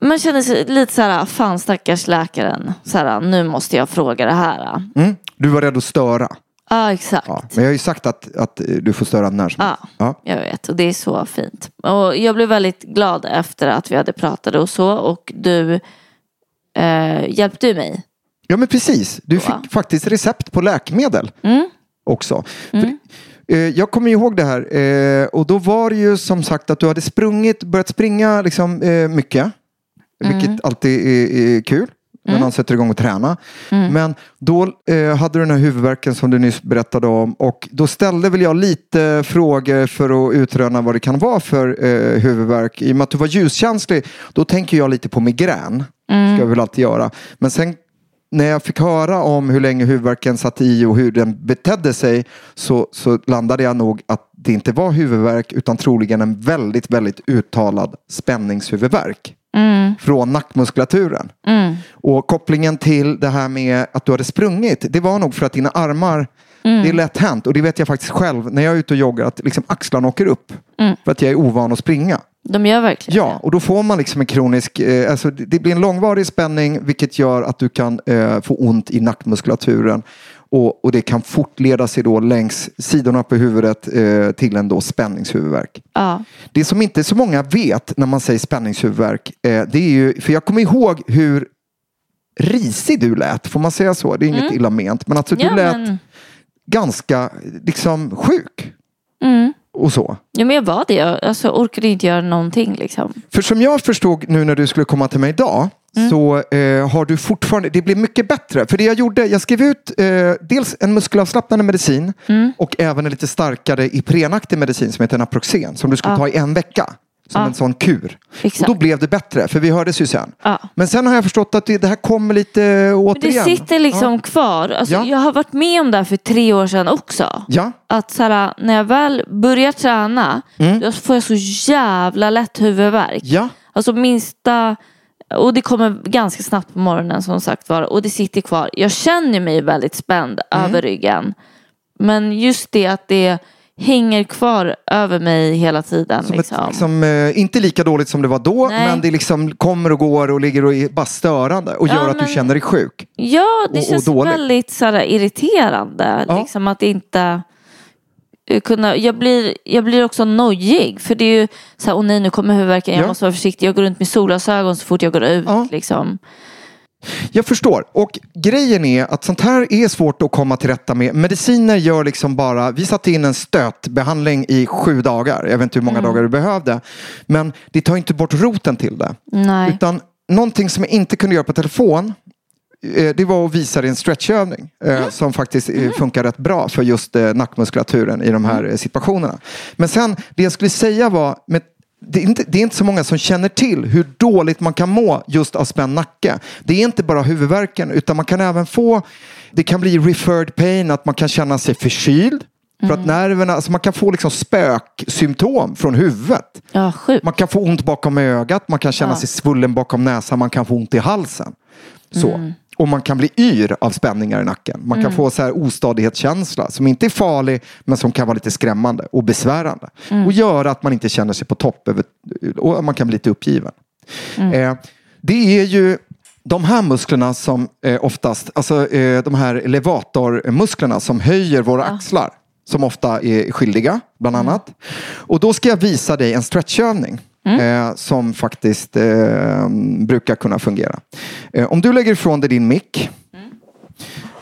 [SPEAKER 6] man känner sig lite så här, fan stackars läkaren. Så här, nu måste jag fråga det här.
[SPEAKER 4] Mm. Du var rädd att störa.
[SPEAKER 6] Ja, exakt.
[SPEAKER 4] Ja. Men jag har ju sagt att, att du får störa när som
[SPEAKER 6] Ja,
[SPEAKER 4] helst. Ja.
[SPEAKER 6] jag vet. Och det är så fint. Och jag blev väldigt glad efter att vi hade pratat och så. Och du eh, hjälpte mig.
[SPEAKER 4] ja, men precis. Du fick
[SPEAKER 6] Va?
[SPEAKER 4] faktiskt recept på läkemedel
[SPEAKER 6] Mm.
[SPEAKER 4] också. För, eh, jag kommer ihåg det här. Eh, och då var det ju som sagt att du hade sprungit, börjat springa liksom, eh, mycket. Vilket alltid är, är kul. När någon sätter igång och träna. Men då eh, hade du den här huvudvärken som du nyss berättade om. Och då ställde väl jag lite frågor för att utröna vad det kan vara för eh, huvudvärk. I och med att du var ljuskänslig. Då tänker jag lite på migrän. Ska jag väl alltid göra. Men sen när jag fick höra om hur länge huvudvärken satt i och hur den betedde sig så, så landade jag nog att det inte var huvudvärk utan troligen en väldigt, väldigt uttalad spänningshuvudvärk från nackmuskulaturen. Och kopplingen till det här med att du hade sprungit, det var nog för att dina armar, det är lätt hänt och det vet jag faktiskt själv när jag är ute och joggar att liksom axlarna åker upp för att jag är ovan att springa.
[SPEAKER 6] De gör verkligen
[SPEAKER 4] Ja, och då får man liksom en kronisk, eh, alltså det det blir en långvarig spänning vilket gör att du kan eh, få ont i nackmuskulaturen. Och, och det kan fortleda sig då längs sidorna på huvudet eh, till en då spänningshuvudvärk.
[SPEAKER 6] Ja.
[SPEAKER 4] Det som inte så många vet när man säger spänningshuvudvärk, eh, det är ju, för jag kommer ihåg hur risig du lät, får man säga så? Det är inget illa ment, men alltså du
[SPEAKER 6] Ja,
[SPEAKER 4] lät
[SPEAKER 6] men,
[SPEAKER 4] ganska liksom sjuk.
[SPEAKER 6] mm.
[SPEAKER 4] Och så.
[SPEAKER 6] ja, men jag var det. Jag alltså, orkade inte göra någonting liksom.
[SPEAKER 4] För som jag förstod nu när du skulle komma till mig idag så eh, har du fortfarande, det blir mycket bättre. För det jag gjorde, jag skrev ut eh, dels en muskelavslappnande medicin och även en lite starkare Iprenaktig medicin som heter Naproxen som du skulle ta i en vecka. Som
[SPEAKER 6] Ja.
[SPEAKER 4] en sån kur.
[SPEAKER 6] Exakt.
[SPEAKER 4] Och då blev det bättre, för vi hördes ju sen.
[SPEAKER 6] Ja.
[SPEAKER 4] Men sen har jag förstått att det, det här kommer lite
[SPEAKER 6] Men
[SPEAKER 4] återigen.
[SPEAKER 6] det sitter liksom kvar. Alltså,
[SPEAKER 4] Ja.
[SPEAKER 6] Jag har varit med om det här för tre år sedan också.
[SPEAKER 4] Ja,
[SPEAKER 6] Att så här, när jag väl börjar träna då får jag så jävla lätt huvudvärk.
[SPEAKER 4] ja.
[SPEAKER 6] Alltså minsta, och det kommer ganska snabbt på morgonen som sagt var. Och det sitter kvar. Jag känner mig väldigt spänd
[SPEAKER 4] Mm.
[SPEAKER 6] över ryggen. Men just det att det hänger kvar över mig hela tiden.
[SPEAKER 4] Som
[SPEAKER 6] liksom.
[SPEAKER 4] ett, liksom, eh, inte lika dåligt som det var då,
[SPEAKER 6] Nej.
[SPEAKER 4] men det liksom kommer och går och ligger och är bara störande och
[SPEAKER 6] Ja,
[SPEAKER 4] gör att
[SPEAKER 6] men-
[SPEAKER 4] du känner dig sjuk.
[SPEAKER 6] Ja, det
[SPEAKER 4] och- och
[SPEAKER 6] känns
[SPEAKER 4] dåligt.
[SPEAKER 6] väldigt så här, irriterande.
[SPEAKER 4] Ja.
[SPEAKER 6] Liksom att inte kunna, jag, blir, jag blir också nojig. För det är ju så här, åh nej nu kommer huvudvärken, jag
[SPEAKER 4] Ja.
[SPEAKER 6] måste vara försiktig. Jag går runt med solglasögon så fort jag går ut.
[SPEAKER 4] Ja.
[SPEAKER 6] Liksom.
[SPEAKER 4] Jag förstår. Och grejen är att sånt här är svårt att komma till rätta med. Mediciner gör liksom bara, vi satte in en stötbehandling i sju dagar. Jag vet inte hur många dagar du behövde. Men det tar inte bort roten till det.
[SPEAKER 6] Nej.
[SPEAKER 4] Utan någonting som jag inte kunde göra på telefon eh, det var att visa en stretchövning eh, som faktiskt eh, funkar rätt bra för just eh, nackmuskulaturen i de här eh, situationerna. Men sen, det jag skulle säga var, med, det, är inte, det är inte så många som känner till hur dåligt man kan må just av spänd nacke. Det är inte bara huvudvärken utan man kan även få, det kan bli referred pain, att man kan känna sig förkyld. För att nerverna, alltså man kan få liksom spöksymptom från huvudet.
[SPEAKER 6] Ja.
[SPEAKER 4] Man kan få ont bakom ögat, man kan känna
[SPEAKER 6] Ja.
[SPEAKER 4] sig svullen bakom näsan, man kan få ont i halsen. Så. Och man kan bli yr av spänningar i nacken. Man kan få så här ostadighetskänsla som inte är farlig men som kan vara lite skrämmande och besvärande. Och göra att man inte känner sig på topp över, och man kan bli lite uppgiven. Eh, det är ju de här musklerna som eh, oftast, alltså eh, de här levatormusklerna som höjer våra axlar. Som ofta är skyldiga, bland annat. Och då ska jag visa dig en stretchövning. Eh, som faktiskt eh, brukar kunna fungera. Eh, om du lägger ifrån dig din mick.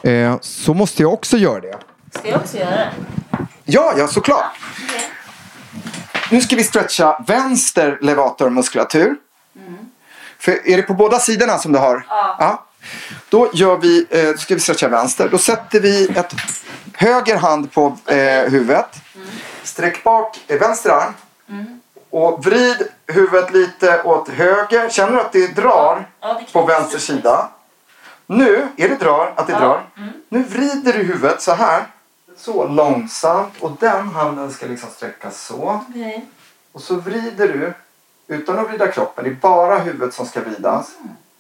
[SPEAKER 4] Eh, så måste jag också göra det.
[SPEAKER 6] Ska jag också göra det?
[SPEAKER 4] Ja, ja såklart. Nu ska vi stretcha vänster levatormuskulatur. För är det på båda sidorna som du har? Ja. Då gör vi, eh, då ska vi stretcha vänster. Då sätter vi ett höger hand på eh, huvudet. Sträck bak eh, vänster arm. Och vrid huvudet lite åt höger. Känner du att det drar på vänster sida? Nu, är det drar, att det drar. Nu vrider du huvudet så här. Så långsamt. Och den handen ska liksom sträckas så. Och så vrider du utan att vrida kroppen. Det är bara huvudet som ska vridas.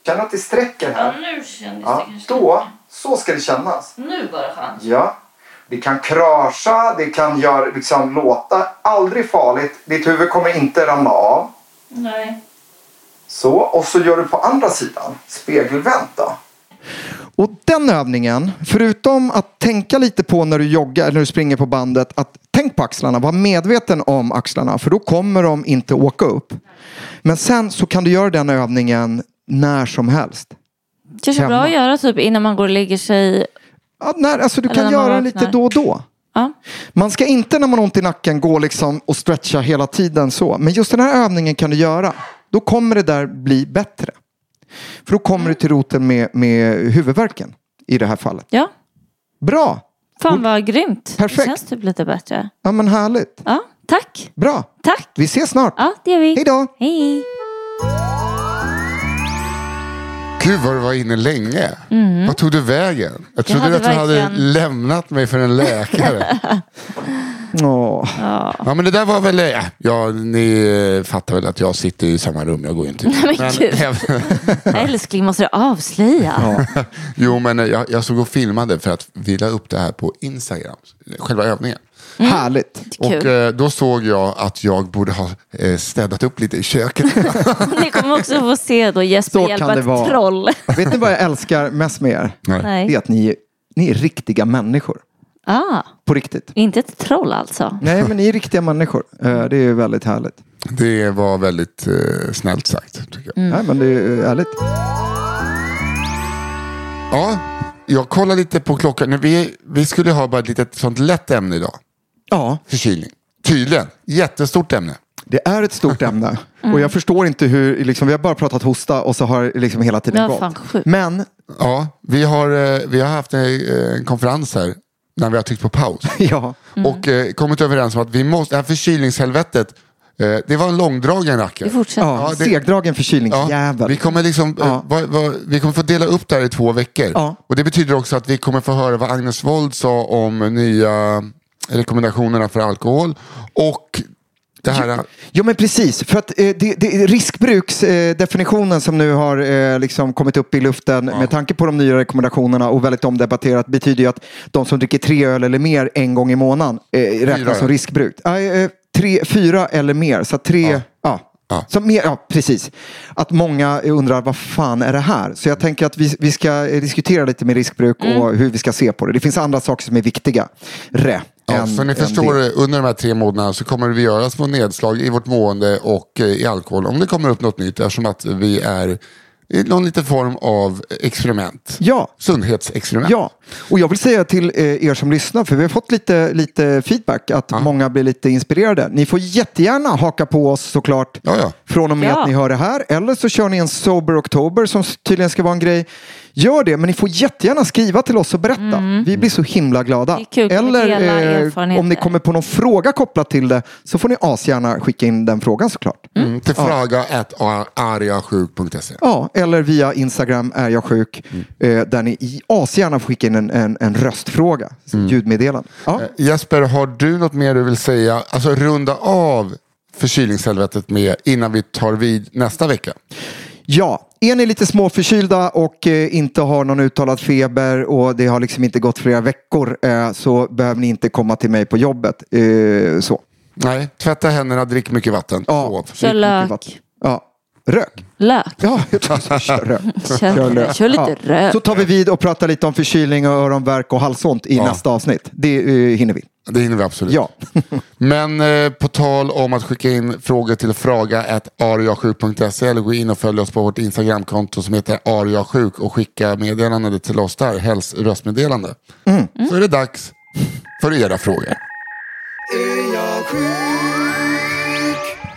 [SPEAKER 4] Känner du att det sträcker här?
[SPEAKER 6] nu kändes
[SPEAKER 4] Ja, då, så ska det kännas.
[SPEAKER 6] Nu bara skönt.
[SPEAKER 4] Ja. Det kan krascha, det kan göra, liksom, låta. Aldrig farligt. Ditt huvud kommer inte ramla av.
[SPEAKER 6] Nej.
[SPEAKER 4] Så, och så gör du på andra sidan. Spegelvänt då. Och den övningen, förutom att tänka lite på när du joggar eller när du springer på bandet, att tänk på axlarna, var medveten om axlarna, för då kommer de inte åka upp. Men sen så kan du göra den övningen när som helst.
[SPEAKER 6] Kanske bra att göra typ innan man går och lägger sig.
[SPEAKER 4] Ja, när, alltså du
[SPEAKER 6] Eller
[SPEAKER 4] kan
[SPEAKER 6] när man
[SPEAKER 4] göra den lite
[SPEAKER 6] vaknar.
[SPEAKER 4] då och då.
[SPEAKER 6] Ja.
[SPEAKER 4] Man ska inte när man har ont i nacken gå liksom och stretcha hela tiden så. Men just den här övningen kan du göra. Då kommer det där bli bättre. För då kommer du till roten med, med huvudvärken i det här fallet.
[SPEAKER 6] ja.
[SPEAKER 4] Bra!
[SPEAKER 6] Fan vad grymt.
[SPEAKER 4] Perfekt.
[SPEAKER 6] Det känns typ lite bättre.
[SPEAKER 4] Ja men härligt.
[SPEAKER 6] Ja, tack.
[SPEAKER 4] Bra!
[SPEAKER 6] Tack.
[SPEAKER 4] Vi ses snart.
[SPEAKER 6] Ja, det gör vi.
[SPEAKER 4] Hej då!
[SPEAKER 6] Hej.
[SPEAKER 5] Gud vad du var inne länge. Vad tog du vägen? Jag trodde
[SPEAKER 6] hade
[SPEAKER 5] att du hade
[SPEAKER 6] verkligen-
[SPEAKER 5] lämnat mig för en läkare.
[SPEAKER 4] Åh.
[SPEAKER 5] ja men det där var väl, eh, ja ni eh, fattar väl att jag sitter i samma rum, jag går inte ut.
[SPEAKER 6] men gud. Älskling, måste du avslöja?
[SPEAKER 5] Jo men eh, jag, jag såg och filmade för att vi la upp det här på Instagram, själva övningen.
[SPEAKER 4] Härligt.
[SPEAKER 6] Kul.
[SPEAKER 5] Och eh, då såg jag att jag borde ha eh, städat upp lite i köket.
[SPEAKER 6] Ni kommer också få se då Jesper
[SPEAKER 4] Så
[SPEAKER 6] hjälpa
[SPEAKER 4] kan det
[SPEAKER 6] ett
[SPEAKER 4] vara.
[SPEAKER 6] troll.
[SPEAKER 4] Vet ni vad jag älskar mest med er?
[SPEAKER 5] Nej.
[SPEAKER 4] Det är att ni, ni är riktiga människor.
[SPEAKER 6] Ah,
[SPEAKER 4] På riktigt.
[SPEAKER 6] inte ett troll alltså.
[SPEAKER 4] Nej men ni är riktiga människor. Eh, Det är väldigt härligt.
[SPEAKER 5] Det var väldigt eh, snällt sagt. Tycker jag.
[SPEAKER 4] Nej men det är härligt.
[SPEAKER 5] Ja, jag kollar lite på klockan. Nu, Vi, vi skulle ha bara ett litet sånt lätt ämne idag.
[SPEAKER 4] Ja,
[SPEAKER 5] Förkylning. Tydligen. Jättestort ämne.
[SPEAKER 4] det är ett stort ämne. Och jag förstår inte hur, liksom, vi har bara pratat hosta och så har liksom hela tiden
[SPEAKER 6] Ja,
[SPEAKER 4] gått. Men,
[SPEAKER 5] Ja, vi har, eh, vi har haft en, eh, en konferens här när vi har tryckt på paus.
[SPEAKER 4] ja.
[SPEAKER 5] Och eh, kommit överens om att vi måste, det här förkylningshelvetet, eh, det var en långdragen rackare.
[SPEAKER 4] Ja,
[SPEAKER 5] Ja, det-
[SPEAKER 4] segdragen förkylningsjävel.
[SPEAKER 5] vi, kommer liksom, eh,
[SPEAKER 4] Ja.
[SPEAKER 5] vad, vi kommer få dela upp det här i två veckor.
[SPEAKER 4] Ja.
[SPEAKER 5] Och det betyder också att vi kommer få höra vad Agnes Wold sa om nya rekommendationerna för alkohol. Och det här...
[SPEAKER 4] Jo men precis, för att eh, det, det, riskbruksdefinitionen som nu har eh, liksom kommit upp i luften med tanke på de nya rekommendationerna och väldigt omdebatterat betyder ju att de som dricker tre öl eller mer en gång i månaden eh, räknas
[SPEAKER 5] Fyra
[SPEAKER 4] som riskbruk. Ja, eh, tre, fyra eller mer, så tre, ja.
[SPEAKER 5] Ja.
[SPEAKER 4] Ja. Så mer, ja, precis. Att många undrar vad fan är det här? Så jag tänker att vi, vi ska eh, diskutera lite med riskbruk och hur vi ska se på det. Det finns andra saker som är viktiga. Re,
[SPEAKER 5] Ja, så ni förstår,
[SPEAKER 4] det.
[SPEAKER 5] under de här tre månaderna så kommer vi göra små nedslag i vårt mående och eh, i alkohol. Om det kommer upp något nytt eftersom att vi är någon liten form av experiment.
[SPEAKER 4] Ja.
[SPEAKER 5] Sundhetsexperiment.
[SPEAKER 4] Ja, och jag vill säga till eh, er som lyssnar, för vi har fått lite, lite feedback, att många blir lite inspirerade. Ni får jättegärna haka på oss såklart,
[SPEAKER 5] Ja, ja.
[SPEAKER 4] från och med
[SPEAKER 6] Ja.
[SPEAKER 4] att ni hör det här. Eller så kör ni en Sober October som tydligen ska vara en grej. Gör det, men ni får jättegärna skriva till oss och berätta. Vi blir så himla glada. Eller eh, om ni kommer på någon fråga kopplat till det så får ni asgärna skicka in den frågan såklart.
[SPEAKER 5] Mm, till fråga at ariasjuk.se.
[SPEAKER 4] Ja, eller via Instagram är jag sjuk, eh, där ni asgärna får skicka in en, en, en röstfråga, ljudmeddelande. Ja.
[SPEAKER 5] Eh, Jesper, har du något mer du vill säga? Alltså runda av förkylningshelvetet med innan vi tar vid nästa vecka.
[SPEAKER 4] Ja, är ni lite småförkylda och eh, inte har någon uttalad feber och det har liksom inte gått flera veckor eh, så behöver ni inte komma till mig på jobbet. Eh, så.
[SPEAKER 5] Nej, tvätta händerna, drick mycket vatten.
[SPEAKER 4] Ja.
[SPEAKER 6] Kör
[SPEAKER 4] Mycket
[SPEAKER 6] lök.
[SPEAKER 4] vatten. Ja. Rök.
[SPEAKER 6] Lök.
[SPEAKER 4] Ja, kör rök.
[SPEAKER 6] Kör,
[SPEAKER 4] lök.
[SPEAKER 6] kör lite rök.
[SPEAKER 4] Så tar vi vid och pratar lite om förkylning och öronvärk och halsont i
[SPEAKER 5] Ja.
[SPEAKER 4] nästa avsnitt. Det eh, hinner vi.
[SPEAKER 5] Det hinner vi absolut.
[SPEAKER 4] Ja.
[SPEAKER 5] Men eh, på tal om att skicka in frågor till fraga.ariasjuk.se eller gå in och följ oss på vårt Instagramkonto som heter ariasjuk och skicka meddelande till oss där, helst röstmeddelande.
[SPEAKER 4] Mm.
[SPEAKER 5] Så är det dags för era frågor.
[SPEAKER 7] Är jag sjuk?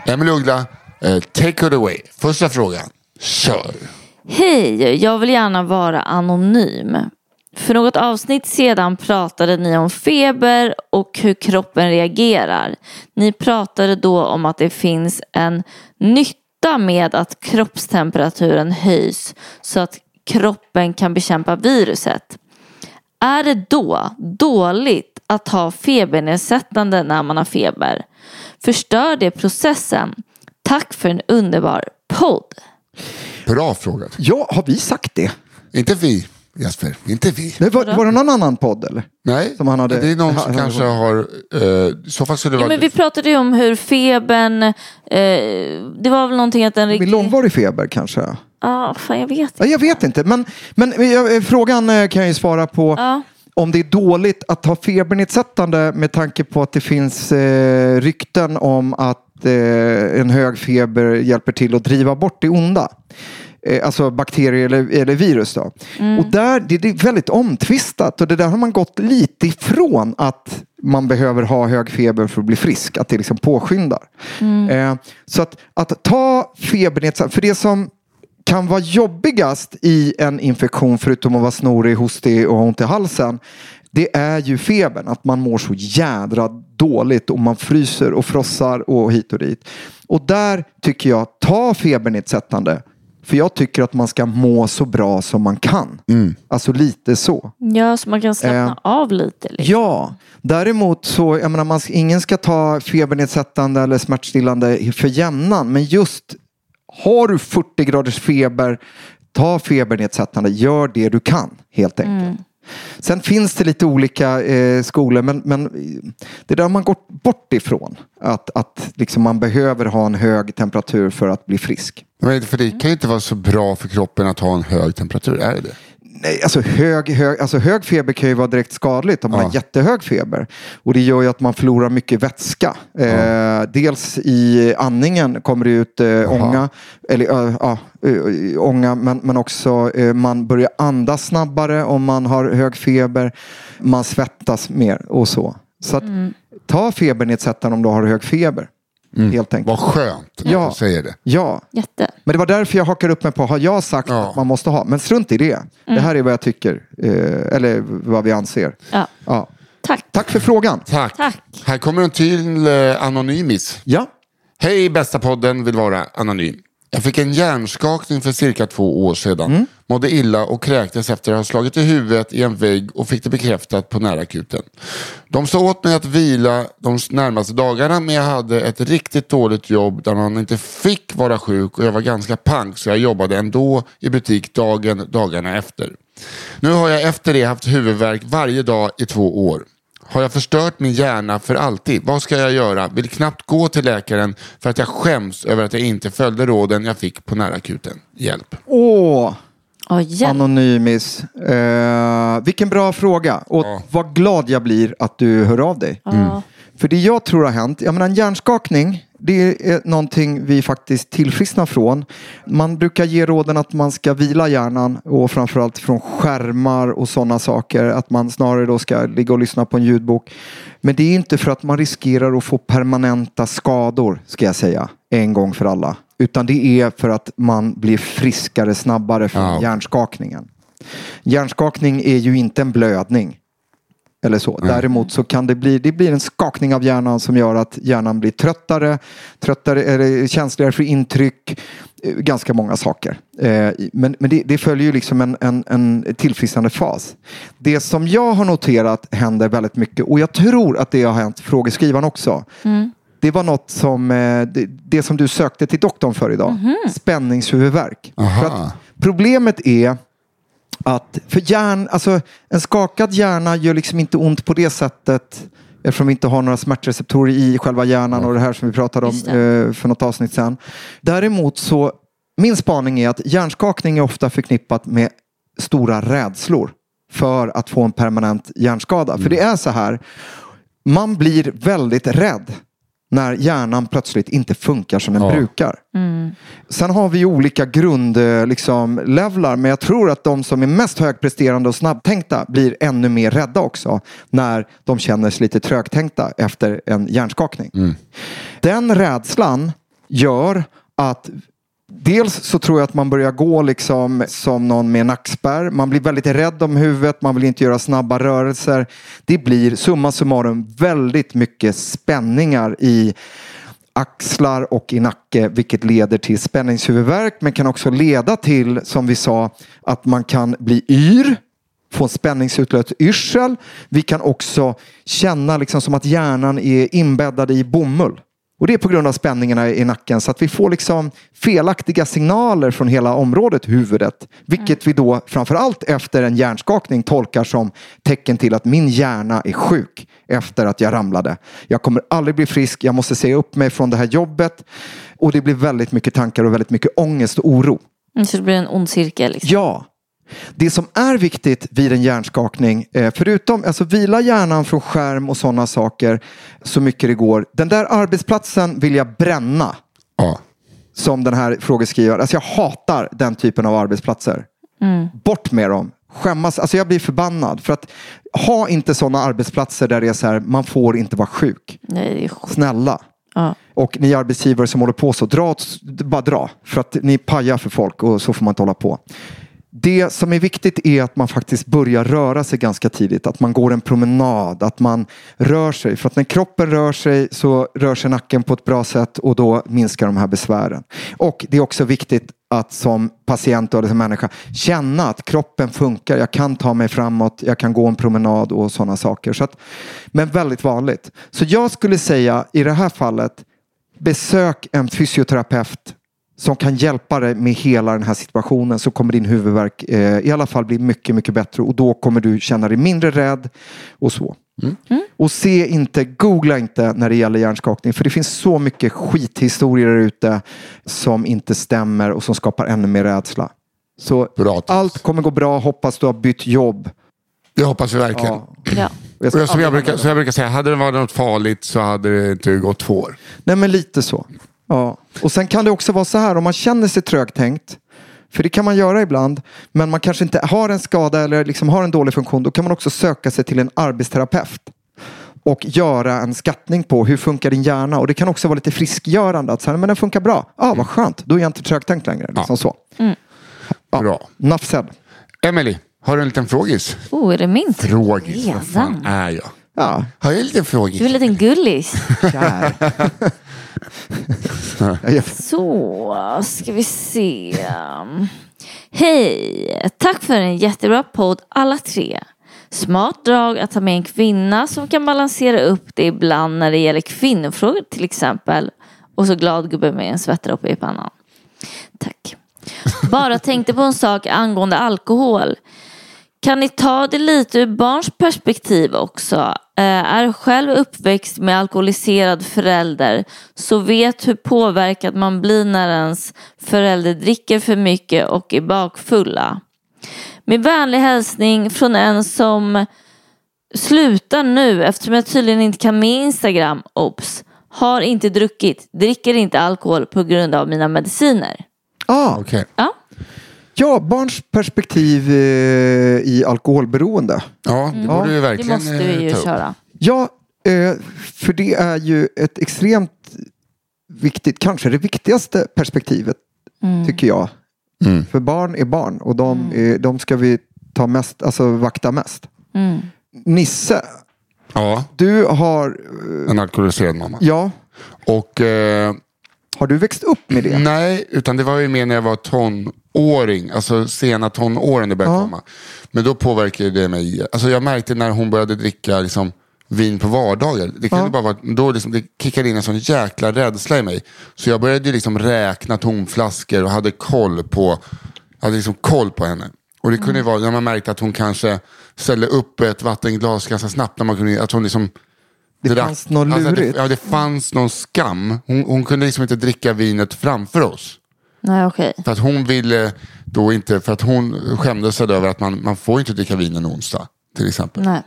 [SPEAKER 5] Emelie Uggla, Eh, take it away. Första frågan, kör.
[SPEAKER 6] Hej, jag vill gärna vara anonym. För något avsnitt sedan pratade ni om feber och hur kroppen reagerar. Ni pratade då om att det finns en nytta med att kroppstemperaturen höjs så att kroppen kan bekämpa viruset. Är det då dåligt att ha febernedsättande när man har feber? Förstör det processen? Tack för en underbar podd.
[SPEAKER 5] Bra fråga.
[SPEAKER 4] ja, har vi sagt det?
[SPEAKER 5] Inte vi, Jesper. Inte vi.
[SPEAKER 4] det var, var det någon annan podd eller?
[SPEAKER 5] Nej,
[SPEAKER 4] Som han hade-
[SPEAKER 5] det är någon som
[SPEAKER 4] ha-
[SPEAKER 5] kanske har... Eh, så skulle det
[SPEAKER 6] Ja,
[SPEAKER 5] vara...
[SPEAKER 6] men vi pratade ju om hur febern, eh, det var väl någonting att den...
[SPEAKER 4] Med långvarig feber kanske?
[SPEAKER 6] Ja, fan jag vet
[SPEAKER 4] Ja,
[SPEAKER 6] inte.
[SPEAKER 4] jag vet inte, men, men eh, frågan eh, kan jag ju svara på.
[SPEAKER 6] Ja.
[SPEAKER 4] Om det är dåligt att ha febernedsättande med tanke på att det finns eh, rykten om att en hög feber hjälper till att driva bort det onda. Eh, alltså bakterier eller, eller virus. Då. Och där, det, det är väldigt omtvistat och det där har man gått lite ifrån att man behöver ha hög feber för att bli frisk. Att det liksom påskyndar. Eh, så att, att ta febernedsättande, för det som kan vara jobbigast i en infektion förutom att vara snorig, hostig och ont i halsen. Det är ju febern, att man mår så jädra dåligt och man fryser och frossar och hit och dit. Och där tycker jag, ta febernedsättande. För jag tycker att man ska må så bra som man kan. Alltså lite så.
[SPEAKER 6] Ja, så man kan slappna
[SPEAKER 4] Eh,
[SPEAKER 6] av lite. Liksom.
[SPEAKER 4] Ja, däremot så, jag menar, man, ingen ska ta febernedsättande eller smärtstillande för jämnan. Men just har du 40 graders feber, ta febernedsättande. Gör det du kan helt enkelt. Sen finns det lite olika eh, skolor, men, men det där har man gått bort ifrån. Att, att liksom man behöver ha en hög temperatur för att bli frisk.
[SPEAKER 5] Men för det kan ju inte vara så bra för kroppen att ha en hög temperatur, är det det?
[SPEAKER 4] Nej, alltså hög, hög, alltså hög feber kan ju vara direkt skadligt om man
[SPEAKER 5] Ja.
[SPEAKER 4] har jättehög feber. Och det gör ju att man förlorar mycket vätska. Eh, dels i andningen kommer det ut eh, ånga, eller, eh, ja, eh, ånga men, men också eh, man börjar andas snabbare om man har hög feber. Man svettas mer och så. Så att, ta febernedsättande om du har hög feber. Helt enkelt.
[SPEAKER 5] Vad skönt att
[SPEAKER 4] Ja.
[SPEAKER 5] du säger det.
[SPEAKER 4] Ja,
[SPEAKER 6] Jätte.
[SPEAKER 4] men det var därför jag hakar upp mig på, har jag sagt
[SPEAKER 5] Ja.
[SPEAKER 4] att man måste ha? Men strunt i det. Det här är vad jag tycker, eh, eller vad vi anser.
[SPEAKER 6] Ja.
[SPEAKER 4] Ja.
[SPEAKER 6] Tack.
[SPEAKER 4] Tack för frågan.
[SPEAKER 5] Tack.
[SPEAKER 6] Tack.
[SPEAKER 5] Här kommer en till eh, Anonymis.
[SPEAKER 4] Ja.
[SPEAKER 5] Hej bästa podden, vill vara anonym. Jag fick en hjärnskakning för cirka två år sedan. Mådde illa och kräktes efter att ha slagit i huvudet i en vägg och fick det bekräftat på närakuten. De sa åt mig att vila de närmaste dagarna men jag hade ett riktigt dåligt jobb där man inte fick vara sjuk och jag var ganska pank så jag jobbade ändå i butik dagen, dagarna efter. Nu har jag efter det haft huvudvärk varje dag i två år. Har jag förstört min hjärna för alltid? Vad ska jag göra? Vill knappt gå till läkaren för att jag skäms över att jag inte följde råden jag fick på närakuten. Hjälp.
[SPEAKER 4] Åh,
[SPEAKER 6] Oh, hjälp.
[SPEAKER 4] Anonymis. Eh, vilken bra fråga. Och
[SPEAKER 5] Ja.
[SPEAKER 4] vad glad jag blir att du hör av dig.
[SPEAKER 6] Ja.
[SPEAKER 4] För det jag tror har hänt, jag menar en hjärnskakning, det är någonting vi faktiskt tillfrisknar från. Man brukar ge råden att man ska vila hjärnan och framförallt från skärmar och sådana saker. Att man snarare då ska ligga och lyssna på en ljudbok. Men det är inte för att man riskerar att få permanenta skador, ska jag säga, en gång för alla. Utan det är för att man blir friskare snabbare från
[SPEAKER 5] Ja.
[SPEAKER 4] hjärnskakningen. Hjärnskakning är ju inte en blödning. Eller så. Däremot så kan det bli, det blir en skakning av hjärnan som gör att hjärnan blir tröttare, tröttare eller känsligare för intryck. eh, Ganska många saker. Eh, Men, men det, det följer ju liksom en, en, en tillfrisknande fas. Det som jag har noterat händer väldigt mycket och jag tror att det har hänt frågeskrivaren också. Det var något som, eh, det, det som du sökte till doktorn för idag. Spänningshuvudvärk.
[SPEAKER 5] Aha.
[SPEAKER 4] För att problemet är att för hjärn, alltså, en skakad hjärna gör liksom inte ont på det sättet eftersom vi inte har några smärtreceptorer i själva hjärnan och det här som vi pratade om eh, för något avsnitt sedan. Däremot så, min spaning är att hjärnskakning är ofta förknippat med stora rädslor för att få en permanent hjärnskada. För det är så här, man blir väldigt rädd när hjärnan plötsligt inte funkar som den
[SPEAKER 5] Ja.
[SPEAKER 4] brukar. Sen har vi olika grundlevlar, liksom, levlar, men jag tror att de som är mest högpresterande och snabbtänkta blir ännu mer rädda också när de känner sig lite trögtänkta efter en hjärnskakning. Den rädslan gör att Dels så tror jag att man börjar gå liksom som någon med nackspärr. Man blir väldigt rädd om huvudet, man vill inte göra snabba rörelser. Det blir summa summarum väldigt mycket spänningar i axlar och i nacke vilket leder till spänningshuvudvärk men kan också leda till, som vi sa, att man kan bli yr få en spänningsutlöst yrsel. Vi kan också känna liksom som att hjärnan är inbäddad i bomull. Och det är på grund av spänningarna i nacken så att vi får liksom felaktiga signaler från hela området huvudet. Vilket vi då framförallt efter en hjärnskakning tolkar som tecken till att min hjärna är sjuk efter att jag ramlade. Jag kommer aldrig bli frisk, jag måste säga upp mig från det här jobbet. Och det blir väldigt mycket tankar och väldigt mycket ångest och oro.
[SPEAKER 6] Mm, Så det blir en ond cirkel. Liksom.
[SPEAKER 4] Ja. Det som är viktigt vid en hjärnskakning, eh, förutom alltså vila hjärnan från skärm och sådana saker så mycket det går. Den där arbetsplatsen vill jag bränna,
[SPEAKER 5] Ja.
[SPEAKER 4] som den här frågeskrivaren. Alltså jag hatar den typen av arbetsplatser. Bort med dem. Skämmas. Alltså jag blir förbannad. För att ha inte sådana arbetsplatser där det är så här, man får inte vara sjuk.
[SPEAKER 6] Nej.
[SPEAKER 4] Snälla.
[SPEAKER 6] Ja.
[SPEAKER 4] Och ni arbetsgivare som håller på så, dra, bara dra. För att ni pajar för folk och så får man inte hålla på. Det som är viktigt är att man faktiskt börjar röra sig ganska tidigt. Att man går en promenad, att man rör sig. För att när kroppen rör sig så rör sig nacken på ett bra sätt och då minskar de här besvären. Och det är också viktigt att som patient eller som människa känna att kroppen funkar. Jag kan ta mig framåt, jag kan gå en promenad och sådana saker. Så att, men väldigt vanligt. Så jag skulle säga i det här fallet besök en fysioterapeut som kan hjälpa dig med hela den här situationen så kommer din huvudvärk eh, i alla fall bli mycket, mycket bättre och då kommer du känna dig mindre rädd och så. Och se inte, googla inte när det gäller hjärnskakning för det finns så mycket skithistorier där ute som inte stämmer och som skapar ännu mer rädsla. Så allt kommer gå bra, hoppas du har bytt jobb.
[SPEAKER 5] Det hoppas vi verkligen.
[SPEAKER 4] Ja.
[SPEAKER 6] Ja.
[SPEAKER 4] Och jag
[SPEAKER 5] som, jag brukar, som jag brukar säga, hade det varit något farligt så hade det inte gått två år.
[SPEAKER 4] Nej men lite så. Ja. Och sen kan det också vara så här om man känner sig trögtänkt. För det kan man göra ibland. Men man kanske inte har en skada eller liksom har en dålig funktion. Då kan man också söka sig till en arbetsterapeut. Och göra en skattning på hur funkar din hjärna. Och det kan också vara lite friskgörande. Att säga, men den funkar bra. Ja, ah, vad skönt. Då är jag inte trögtänkt längre. Liksom så. Ja.
[SPEAKER 5] Bra.
[SPEAKER 4] Said.
[SPEAKER 5] Emily, har du en liten frågis?
[SPEAKER 6] Oh, är det min tur?
[SPEAKER 5] Frågis? Vad fan är jag?
[SPEAKER 4] Ja,
[SPEAKER 5] Har jag en liten frågis?
[SPEAKER 6] Du är en liten gullis. Så, ska vi se. Hej! Tack för en jättebra podd alla tre. Smart drag att ha med en kvinna som kan balansera upp det ibland när det gäller kvinnofrågor till exempel. Och så glad gubbe med en svettdroppe i pannan. Tack. Bara tänkte på en sak angående alkohol. Kan ni ta det lite ur barns perspektiv också? Eh, är själv uppväxt med alkoholiserad förälder så vet hur påverkad man blir när ens förälder dricker för mycket och är bakfulla. Med vänlig hälsning från en som slutar nu eftersom jag tydligen inte kan med Instagram. Ops. Har inte druckit, dricker inte alkohol på grund av mina mediciner.
[SPEAKER 4] Ah,
[SPEAKER 5] Okej.
[SPEAKER 6] Ja,
[SPEAKER 4] ja, barns perspektiv eh, i alkoholberoende.
[SPEAKER 5] Ja, det borde vi
[SPEAKER 6] det
[SPEAKER 5] verkligen
[SPEAKER 6] måste vi ju
[SPEAKER 5] eh, ta upp.
[SPEAKER 6] köra.
[SPEAKER 4] Ja, eh, för det är ju ett extremt viktigt, kanske det viktigaste perspektivet tycker jag.
[SPEAKER 5] Mm.
[SPEAKER 4] För barn är barn och de, är, de ska vi ta mest, alltså vakta mest. Nisse,
[SPEAKER 5] Ja,
[SPEAKER 4] du har,
[SPEAKER 5] en alkoholiserad mamma.
[SPEAKER 4] ja,
[SPEAKER 5] Och eh,
[SPEAKER 4] har du växt upp med det?
[SPEAKER 5] nej, utan det var ju mer när jag var tonåring, alltså sena tonåren det började
[SPEAKER 4] Ja.
[SPEAKER 5] komma. Men då påverkade det mig. Alltså jag märkte när hon började dricka liksom vin på vardagar. Det kan
[SPEAKER 4] Ja.
[SPEAKER 5] bara vara, då liksom, det kickade in en sån jäkla rädsla i mig. Så jag började liksom räkna tomflaskor och hade koll på, hade liksom koll på henne. Och det kunde ju vara när man märkte att hon kanske ställde upp ett vattenglas ganska snabbt. När man kunde, att hon liksom
[SPEAKER 4] Det
[SPEAKER 5] drack-
[SPEAKER 4] fanns något
[SPEAKER 5] alltså att det,
[SPEAKER 4] lurigt.
[SPEAKER 5] ja, det fanns någon skam. Hon, hon kunde liksom inte dricka vinet framför oss.
[SPEAKER 6] Nej, okej.
[SPEAKER 5] För att hon ville då inte, för att hon skämdes sig över att man, man får inte dricka vin en onsdag. Till exempel.
[SPEAKER 6] Nej.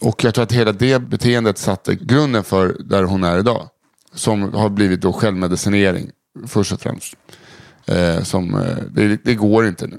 [SPEAKER 5] Och jag tror att hela det beteendet satte grunden för där hon är idag. Som har blivit då självmedicinering först och främst. Eh, som, eh, det, det går inte nu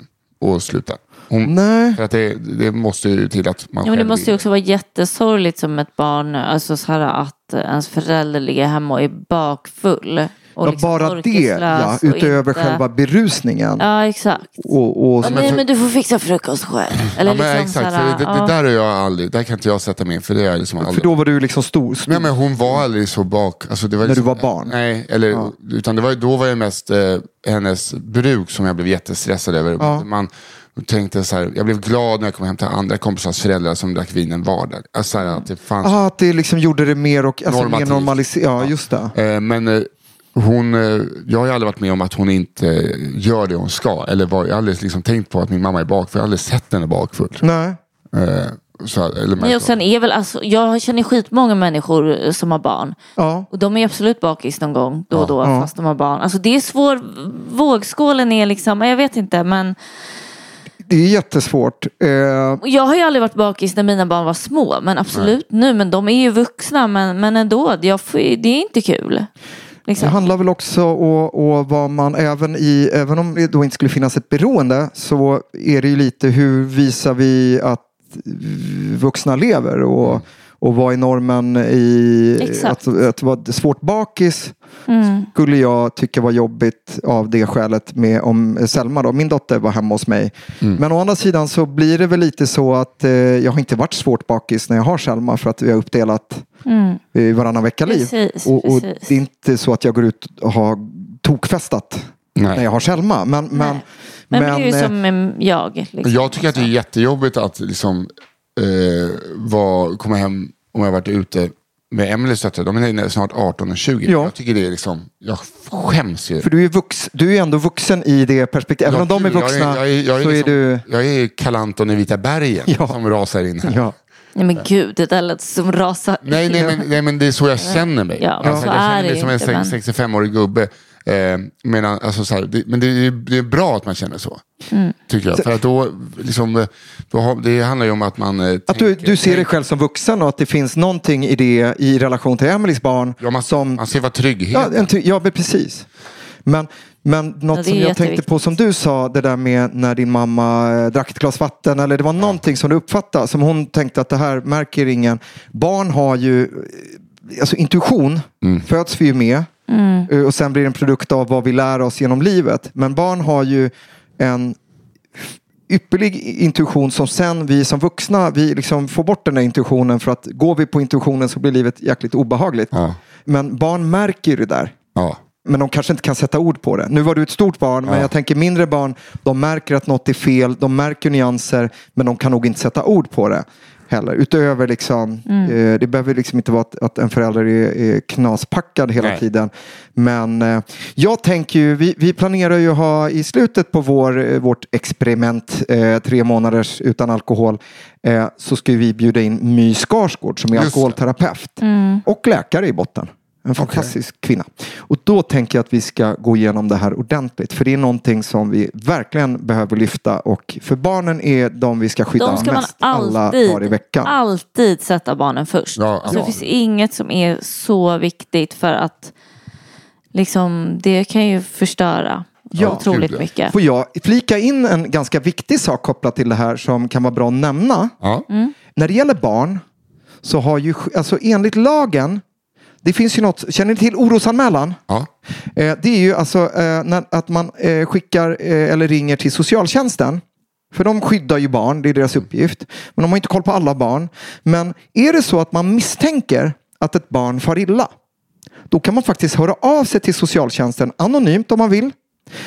[SPEAKER 5] att sluta. Hon,
[SPEAKER 4] Nej.
[SPEAKER 5] För att det, det måste ju till att man
[SPEAKER 6] Ja, men det måste ju också vara jättesorgligt som ett barn, alltså så här att ens förälder ligger hemma och är bakfull. Och
[SPEAKER 4] Ja,
[SPEAKER 6] liksom
[SPEAKER 4] bara det, ja, utöver
[SPEAKER 6] inte-
[SPEAKER 4] själva berusningen.
[SPEAKER 6] Ja, exakt.
[SPEAKER 4] Och, och,
[SPEAKER 6] Ja, nej, men du får fixa frukost själv. Eller
[SPEAKER 5] Ja, men
[SPEAKER 6] liksom
[SPEAKER 5] exakt,
[SPEAKER 6] så här,
[SPEAKER 5] för det, det
[SPEAKER 6] ja.
[SPEAKER 5] där är jag aldrig, där kan inte jag sätta mig in för det är liksom
[SPEAKER 4] för
[SPEAKER 5] aldrig.
[SPEAKER 4] då var du liksom stor. stor.
[SPEAKER 5] Nej men hon var aldrig så bak. Alltså det var
[SPEAKER 4] När du
[SPEAKER 5] liksom,
[SPEAKER 4] var barn?
[SPEAKER 5] Nej, eller, utan det var, då var det mest eh, hennes bruk som jag blev jättestressad över.
[SPEAKER 4] Ja.
[SPEAKER 5] Tänkte så här, jag blev glad när jag kom hem till andra kompisars föräldrar som drack vinen var där. Alltså, så här, att det fanns,
[SPEAKER 4] Ah, att det liksom gjorde det mer, och, alltså, mer
[SPEAKER 5] Normativt.
[SPEAKER 4] normaliserat. Ja, just det.
[SPEAKER 5] eh, men eh, hon, eh, jag har ju aldrig varit med om att hon inte gör det hon ska. Eller var, jag har aldrig liksom tänkt på att min mamma är bakfull. Jag har aldrig sett henne bakfull.
[SPEAKER 4] Nej.
[SPEAKER 5] Så, eller
[SPEAKER 6] Nej, och sen är väl, alltså, jag känner skitmånga människor som har barn.
[SPEAKER 4] Ja.
[SPEAKER 6] Och de är absolut bakis någon gång då och då
[SPEAKER 4] Ja.
[SPEAKER 6] fast de har barn. Alltså det är svår, vågskålen är liksom, jag vet inte men
[SPEAKER 4] Det är jättesvårt. Eh,
[SPEAKER 6] jag har ju aldrig varit bakis när mina barn var små men absolut nu men de är ju vuxna men, men ändå, jag får, det är inte kul.
[SPEAKER 4] Det
[SPEAKER 6] Liksom.
[SPEAKER 4] handlar väl också om vad man även i, även om det då inte skulle finnas ett beroende så är det ju lite hur visar vi att vuxna lever och, och vad är normen i
[SPEAKER 6] Exakt.
[SPEAKER 4] att, att vara svårt bakis
[SPEAKER 6] Mm.
[SPEAKER 4] skulle jag tycka var jobbigt av det skälet med om Selma då, min dotter var hemma hos mig. Men å andra sidan så blir det väl lite så att eh, jag har inte varit svårt bakis när jag har Selma för att vi har uppdelat
[SPEAKER 6] Mm.
[SPEAKER 4] eh, varannan vecka-liv. Och, och
[SPEAKER 6] precis.
[SPEAKER 4] det är inte så att jag går ut och har tokfestat när
[SPEAKER 5] Nej.
[SPEAKER 4] jag har Selma. Men, men,
[SPEAKER 6] Men, det är ju som eh, jag. Liksom.
[SPEAKER 5] Jag tycker att det är jättejobbigt att liksom, var, komma hem om jag varit ute med Emelies döttrar. De är snart 18 och 20.
[SPEAKER 4] Ja.
[SPEAKER 5] Jag tycker det är liksom, jag skäms ju.
[SPEAKER 4] För du är, vux, du är ändå vuxen i det perspektivet. Även
[SPEAKER 5] Ja,
[SPEAKER 4] om de är
[SPEAKER 5] jag
[SPEAKER 4] vuxna
[SPEAKER 5] jag är, jag är
[SPEAKER 4] så är
[SPEAKER 5] liksom,
[SPEAKER 4] du...
[SPEAKER 5] Jag är Kalanton i Vita bergen
[SPEAKER 4] Ja.
[SPEAKER 5] som rasar in här.
[SPEAKER 4] Ja.
[SPEAKER 6] Nej men gud, det där lät som rasa.
[SPEAKER 5] Nej, nej, men, nej, men det är så jag känner mig.
[SPEAKER 6] Ja, men
[SPEAKER 5] alltså,
[SPEAKER 6] så
[SPEAKER 5] jag
[SPEAKER 6] är
[SPEAKER 5] känner mig som en
[SPEAKER 6] inte, men-
[SPEAKER 5] sex- 65-årig gubbe. Eh, medan, alltså, så här, det, men det är, det är bra att man känner så.
[SPEAKER 6] Mm.
[SPEAKER 5] Tycker jag. För att då, liksom, då har, det handlar ju om att man... Eh,
[SPEAKER 4] Att du,
[SPEAKER 5] tänker-
[SPEAKER 4] du ser dig själv som vuxen och att det finns någonting i det i relation till Emelies barn.
[SPEAKER 5] Ja, man,
[SPEAKER 4] som,
[SPEAKER 5] man ser vad trygghet
[SPEAKER 4] ja, en ty- ja, men precis. Men, men något som jag tänkte på som du sa, det där med när din mamma eh, drack ett glas vatten. Eller det var någonting som du uppfattade, som hon tänkte att det här märker ingen. Barn har ju, eh, alltså intuition föds vi ju med. Eh, Och sen blir det en produkt av vad vi lär oss genom livet. Men barn har ju en ypperlig intuition som sen vi som vuxna, vi liksom får bort den där intuitionen för att går vi på intuitionen så blir livet jäkligt obehagligt.
[SPEAKER 5] Ja.
[SPEAKER 4] Men barn märker ju det där.
[SPEAKER 5] Ja.
[SPEAKER 4] Men de kanske inte kan sätta ord på det. Nu var du ett stort barn, men
[SPEAKER 5] Ja.
[SPEAKER 4] jag tänker mindre barn, de märker att något är fel, de märker nyanser, men de kan nog inte sätta ord på det heller. Utöver liksom, eh, det behöver liksom inte vara att, att en förälder är, är knaspackad hela
[SPEAKER 5] Nej.
[SPEAKER 4] tiden. Men eh, jag tänker ju, vi, vi planerar ju ha i slutet på vår, eh, vårt experiment, eh, tre månaders utan alkohol, eh, så ska vi bjuda in My Skarsgård som är
[SPEAKER 5] Just
[SPEAKER 4] alkoholterapeut och läkare i botten. En fantastisk kvinna. Och då tänker jag att vi ska gå igenom det här ordentligt. För det är någonting som vi verkligen behöver lyfta. Och för barnen är de vi ska skydda
[SPEAKER 6] De ska man
[SPEAKER 4] mest alla dagar i
[SPEAKER 6] alltid,
[SPEAKER 4] veckan.
[SPEAKER 6] alltid sätta barnen först.
[SPEAKER 5] Ja,
[SPEAKER 6] alltså,
[SPEAKER 5] ja.
[SPEAKER 6] Det finns inget som är så viktigt för att liksom, det kan ju förstöra
[SPEAKER 4] Ja,
[SPEAKER 6] otroligt mycket.
[SPEAKER 4] Får jag flika in en ganska viktig sak kopplat till det här som kan vara bra att nämna.
[SPEAKER 5] Ja.
[SPEAKER 4] När det gäller barn så har ju, alltså enligt lagen, det finns ju något, känner ni till orosanmälan?
[SPEAKER 5] Ja.
[SPEAKER 4] Eh, det är ju alltså eh, när, att man eh, skickar eller ringer till socialtjänsten. För de skyddar ju barn, det är deras uppgift. Men de har inte koll på alla barn. Men är det så att man misstänker att ett barn far illa. Då kan man faktiskt höra av sig till socialtjänsten anonymt om man vill.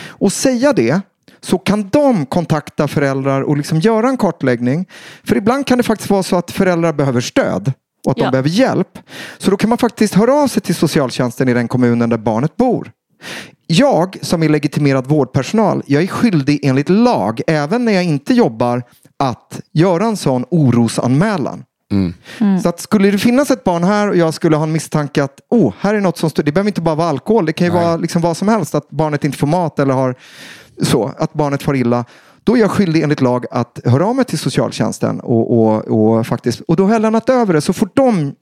[SPEAKER 4] Och säga det så kan de kontakta föräldrar och liksom göra en kartläggning. För ibland kan det faktiskt vara så att föräldrar behöver stöd. Och att
[SPEAKER 6] Ja.
[SPEAKER 4] de behöver hjälp. Så då kan man faktiskt höra av sig till socialtjänsten i den kommunen där barnet bor. Jag som är legitimerad vårdpersonal, jag är skyldig enligt lag, även när jag inte jobbar, att göra en sån orosanmälan. Så att skulle det finnas ett barn här och jag skulle ha en misstanke att oh, här är något som det behöver inte bara vara alkohol, det kan ju vara liksom vad som helst, att barnet inte får mat eller har så, att barnet far illa. Då är jag skyldig enligt lag att höra av mig till socialtjänsten och, och, och, faktiskt, och då har jag lämnat över det så får de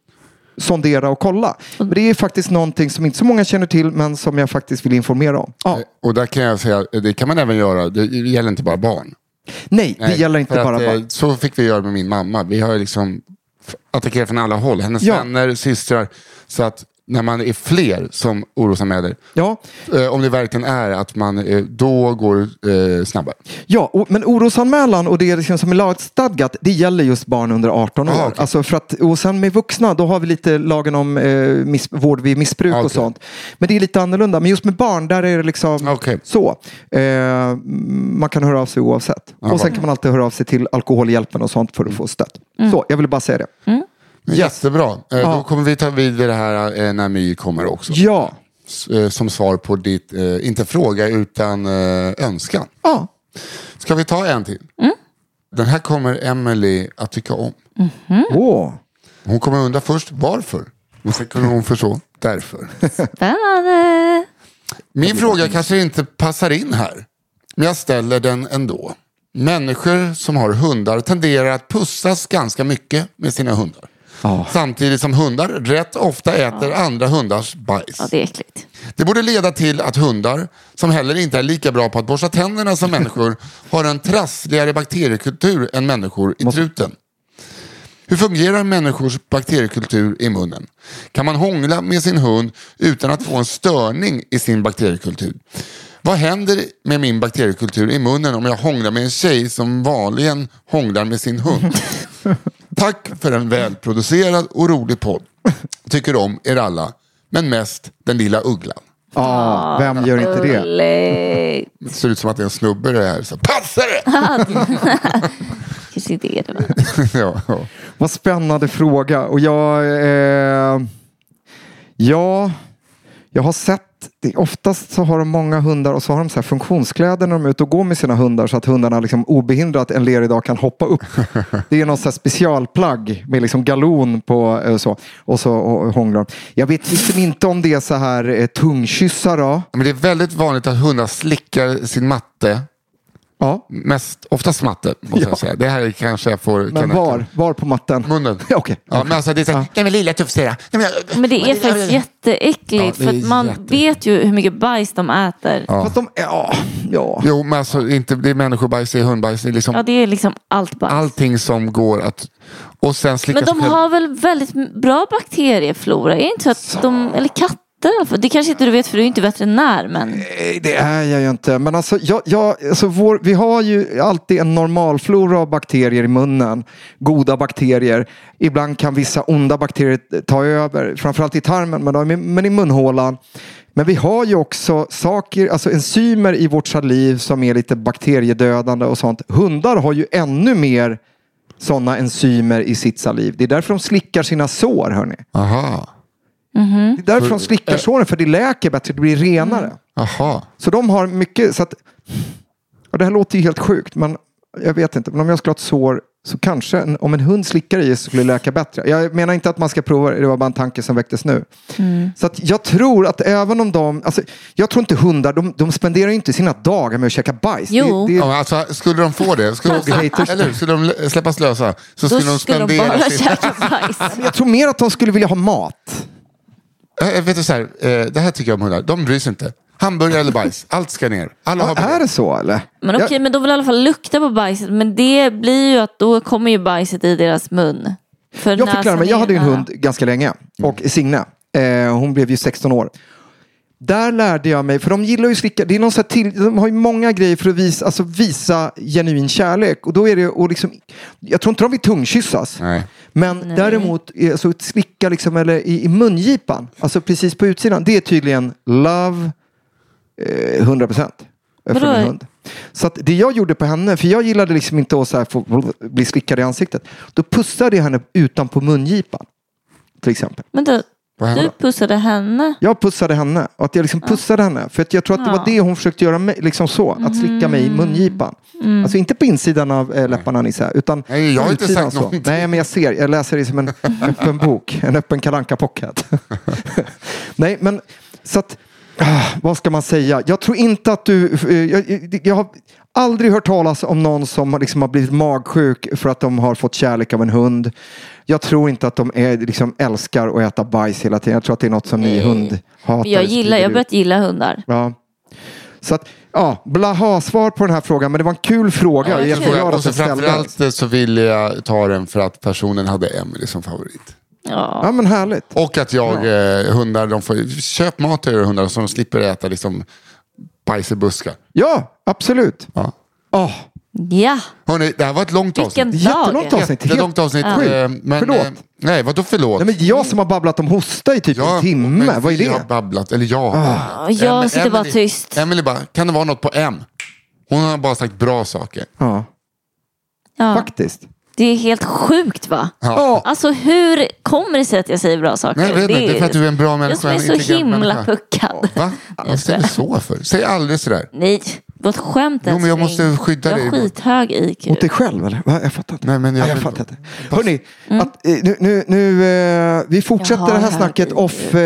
[SPEAKER 4] sondera och kolla. Men det är faktiskt någonting som inte så många känner till men som jag faktiskt vill informera om. Ja.
[SPEAKER 5] Och där kan jag säga, det kan man även göra, det gäller inte bara barn.
[SPEAKER 4] Nej, det
[SPEAKER 5] Nej,
[SPEAKER 4] gäller inte bara
[SPEAKER 5] att, eh,
[SPEAKER 4] barn.
[SPEAKER 5] Så fick vi göra med min mamma. Vi har ju liksom attackerat från alla håll. Hennes
[SPEAKER 4] Ja.
[SPEAKER 5] vänner, systrar. Så att när man är fler som orosanmäler,
[SPEAKER 4] Ja,
[SPEAKER 5] eh, om det verkligen är att man, eh, då går det eh, snabbare.
[SPEAKER 4] Ja, och, men orosanmälan och det liksom som är lagstadgat, det gäller just barn under 18 år.
[SPEAKER 5] Ah, okej.
[SPEAKER 4] alltså för att, och sen med vuxna, då har vi lite lagen om eh, miss, vård vid missbruk
[SPEAKER 5] Ah,
[SPEAKER 4] och
[SPEAKER 5] okej.
[SPEAKER 4] sånt. Men det är lite annorlunda. Men just med barn, där är det liksom
[SPEAKER 5] Okej.
[SPEAKER 4] så. Eh, man kan höra av sig oavsett.
[SPEAKER 5] Ja,
[SPEAKER 4] och sen kan man alltid höra av sig till Alkoholhjälpen och sånt för att få stöd. Så, jag ville bara säga det.
[SPEAKER 5] Jättebra. Eh,
[SPEAKER 4] Ja.
[SPEAKER 5] Då kommer vi ta vidare det här eh, när My kommer också.
[SPEAKER 4] Ja,
[SPEAKER 5] eh, Som svar på ditt, inte fråga utan önskan.
[SPEAKER 4] ja.
[SPEAKER 5] Ska vi ta en till? Den här kommer Emily att tycka om.
[SPEAKER 4] Åh.
[SPEAKER 5] Hon kommer undra först varför. Och sen kommer hon förstå därför.
[SPEAKER 6] Spännande.
[SPEAKER 5] Min fråga kanske inte passar in här. Men jag ställer den ändå. Människor som har hundar tenderar att pussas ganska mycket med sina hundar.
[SPEAKER 4] Ja.
[SPEAKER 5] Samtidigt som hundar rätt ofta äter andra hundars bajs.
[SPEAKER 6] Ja, det är äckligt.
[SPEAKER 5] Det borde leda till att hundar, som heller inte är lika bra på att borsta tänderna som människor, har en trassligare bakteriekultur än människor i truten. Hur fungerar människors bakteriekultur i munnen? Kan man hångla med sin hund utan att få en störning i sin bakteriekultur? Vad händer med min bakteriekultur i munnen om jag hånglar med en tjej som vanligen hånglar med sin hund? Tack för en välproducerad och rolig podd. Tycker om er alla, men mest den lilla ugglan.
[SPEAKER 4] Ja, vem gör inte det?
[SPEAKER 5] Det ser ut som att det är en snubbe det här. Så, Passa det!
[SPEAKER 6] Kanske inte är det. va?
[SPEAKER 5] ja, ja.
[SPEAKER 4] Vad spännande fråga. Och jag, eh, ja, jag har sett, oftast så har de många hundar och så har de så här funktionskläder när de är ute och går med sina hundar så att hundarna liksom obehindrat en lerig dag kan hoppa upp. Det är något så här specialplagg med liksom galon på eh, så, och så och hånglar. Jag vet liksom inte om det är så här eh, tungkyssar då.
[SPEAKER 5] Men det är väldigt vanligt att hundar slickar sin matte.
[SPEAKER 4] Ja,
[SPEAKER 5] Mest, oftast matte, måste
[SPEAKER 4] Ja.
[SPEAKER 5] jag säga. Det här kanske jag får...
[SPEAKER 4] men var? Var på matten?
[SPEAKER 5] Munnen.
[SPEAKER 4] Ja, Okej.
[SPEAKER 5] Ja, men alltså det är så här, nej men lilla tuffsera. Nej, men,
[SPEAKER 6] Men det är faktiskt jätteäckligt
[SPEAKER 5] Ja,
[SPEAKER 6] för att man
[SPEAKER 5] jätte-
[SPEAKER 6] vet ju hur mycket bajs de äter. Ja,
[SPEAKER 4] Fast de, ja, ja.
[SPEAKER 5] Jo, men alltså inte, det är människobajs, det är hundbajs, det är liksom
[SPEAKER 6] det är liksom allt bajs.
[SPEAKER 5] allting som går att... Och sen slicka
[SPEAKER 6] Men de har väl väldigt bra bakterieflora? Är det inte så att de, eller katter. Det kanske inte du vet för du är inte veterinär men
[SPEAKER 4] Nej, det är jag ju inte. Men alltså, jag, jag, alltså vår, vi har ju alltid en normalflora av bakterier i munnen. Goda bakterier. Ibland kan vissa onda bakterier ta över. Framförallt i tarmen, men, de- men i munhålan. Men vi har ju också saker, alltså enzymer i vårt saliv som är lite bakteriedödande och sånt. Hundar har ju ännu mer sådana enzymer i sitt saliv. Det är därför de slickar sina sår, hörni.
[SPEAKER 5] Aha,
[SPEAKER 4] Det är därför de slickar såren, för det läker bättre, det blir renare.
[SPEAKER 5] aha.
[SPEAKER 4] Så de har mycket, så att, och det här låter ju helt sjukt, men jag vet inte. Men om jag skulle ha ett sår så kanske en, om en hund slickar i så skulle det läka bättre. Jag menar inte att man ska prova det, det var bara en tanke som väcktes nu. Så att jag tror att även om de, alltså, jag tror inte hundar, de, de spenderar ju inte sina dagar med att käka bajs.
[SPEAKER 6] Jo.
[SPEAKER 4] Det, det,
[SPEAKER 5] Ja, alltså, skulle de få det, skulle de,
[SPEAKER 4] Haters.
[SPEAKER 5] eller? Skulle de lä- släppas lösa så
[SPEAKER 6] då
[SPEAKER 5] skulle de
[SPEAKER 6] skulle de
[SPEAKER 5] spendera
[SPEAKER 6] bara
[SPEAKER 5] sin...
[SPEAKER 6] käka bajs.
[SPEAKER 4] jag tror mer att de skulle vilja ha mat.
[SPEAKER 5] Eh, vet du, så här, eh, det här tycker jag om hundar, de bryr sig inte. Hamburgare eller bajs, allt ska ner. Alla har
[SPEAKER 4] är det så eller?
[SPEAKER 6] Men okej, men de vill i alla fall lukta på bajset. Men det blir ju att då kommer ju bajset i deras mun. För
[SPEAKER 4] Jag förklarar
[SPEAKER 6] näsan
[SPEAKER 4] mig, jag hade ju en
[SPEAKER 6] nära.
[SPEAKER 4] hund ganska länge. Och Signe, eh, hon blev ju 16 år. Där lärde jag mig, för de gillar ju slicka, det är någon så här till, de har ju många grejer för att visa, alltså visa genuin kärlek. Och då är det, och liksom, jag tror inte de vill tungkyssas.
[SPEAKER 5] Nej.
[SPEAKER 4] Men däremot, eh, så slicka liksom, eller i, i mungipan, alltså precis på utsidan, det är tydligen love eh, 100 procent. Hund. Så att det jag gjorde på henne, för jag gillade liksom inte att så här få bli slickad i ansiktet. Då pussade jag henne utanpå mungipan. till exempel.
[SPEAKER 6] Men
[SPEAKER 5] hände?
[SPEAKER 6] Du pussade henne.
[SPEAKER 4] Jag pussade henne och att jag liksom pussade henne. För att jag tror att det var det hon försökte göra, med, liksom så. Att slicka mig i mungipan. Alltså inte på insidan av eh, läpparna Nisse, utan
[SPEAKER 5] Nej, jag har inte sagt
[SPEAKER 4] så.
[SPEAKER 5] någonting.
[SPEAKER 4] Nej, men jag ser. Jag läser det som en öppen bok. En öppen kalanka pocket. Nej, men så att, vad ska man säga? Jag tror inte att du, eh, jag, jag, har aldrig hört talas om någon som har liksom har blivit magsjuk för att de har fått kärlek av en hund. Jag tror inte att de är, liksom, älskar att äta bajs hela tiden. Jag tror att det är något som ni hundhatare
[SPEAKER 6] Jag gillar, jag har börjat gilla hundar.
[SPEAKER 4] Ja. Så att, ja, blaha svar på den här frågan, men det var en kul fråga.
[SPEAKER 6] Ja,
[SPEAKER 4] jag är
[SPEAKER 5] Och
[SPEAKER 4] att den.
[SPEAKER 5] framförallt så vill jag ta den för att personen hade Emily som favorit.
[SPEAKER 6] Ja.
[SPEAKER 4] Ja, men härligt.
[SPEAKER 5] Och att jag, eh, hundar, de får, köp mat till era hundar så de slipper äta liksom bajs i buskar.
[SPEAKER 4] Ja, absolut.
[SPEAKER 5] Ja.
[SPEAKER 4] Åh,
[SPEAKER 6] ja.
[SPEAKER 5] Hörrni, det här var ett långt
[SPEAKER 6] Vilken
[SPEAKER 5] avsnitt.
[SPEAKER 4] jättelångt avsnitt.
[SPEAKER 5] Jättelångt avsnitt. Eh, men,
[SPEAKER 4] förlåt.
[SPEAKER 5] eh, nej, vadå förlåt?
[SPEAKER 4] Nej, men jag som har babblat om hosta i typ en timme.
[SPEAKER 5] men
[SPEAKER 4] Vad är
[SPEAKER 5] vi har
[SPEAKER 4] det?
[SPEAKER 5] babblat, eller jag.
[SPEAKER 6] Ja, Jag sitter bara tyst.
[SPEAKER 5] Emily bara, kan det vara något på M? Hon har bara sagt bra saker.
[SPEAKER 4] Ja,
[SPEAKER 6] Ja.
[SPEAKER 4] faktiskt.
[SPEAKER 6] Det är helt sjukt va?
[SPEAKER 4] Ja.
[SPEAKER 6] Alltså hur kommer det sig att jag säger bra saker?
[SPEAKER 5] Nej, jag vet inte. Det är för att du är en bra
[SPEAKER 6] Jag
[SPEAKER 5] människa.
[SPEAKER 6] som är så himla
[SPEAKER 5] människa.
[SPEAKER 6] puckad.
[SPEAKER 5] Va? Vad säger du så för? Säg aldrig sådär.
[SPEAKER 6] Nej, ett skämt
[SPEAKER 5] Jo, men jag måste skydda
[SPEAKER 6] Jag
[SPEAKER 5] dig.
[SPEAKER 6] har skithög IQ.
[SPEAKER 4] Mot dig själv eller? Va? Jag fattar inte.
[SPEAKER 5] Nej, men jag
[SPEAKER 4] jag fattar inte. Hörni, att, eh, nu, nu, nu, eh, vi fortsätter det här snacket
[SPEAKER 6] IQ.
[SPEAKER 4] off eh,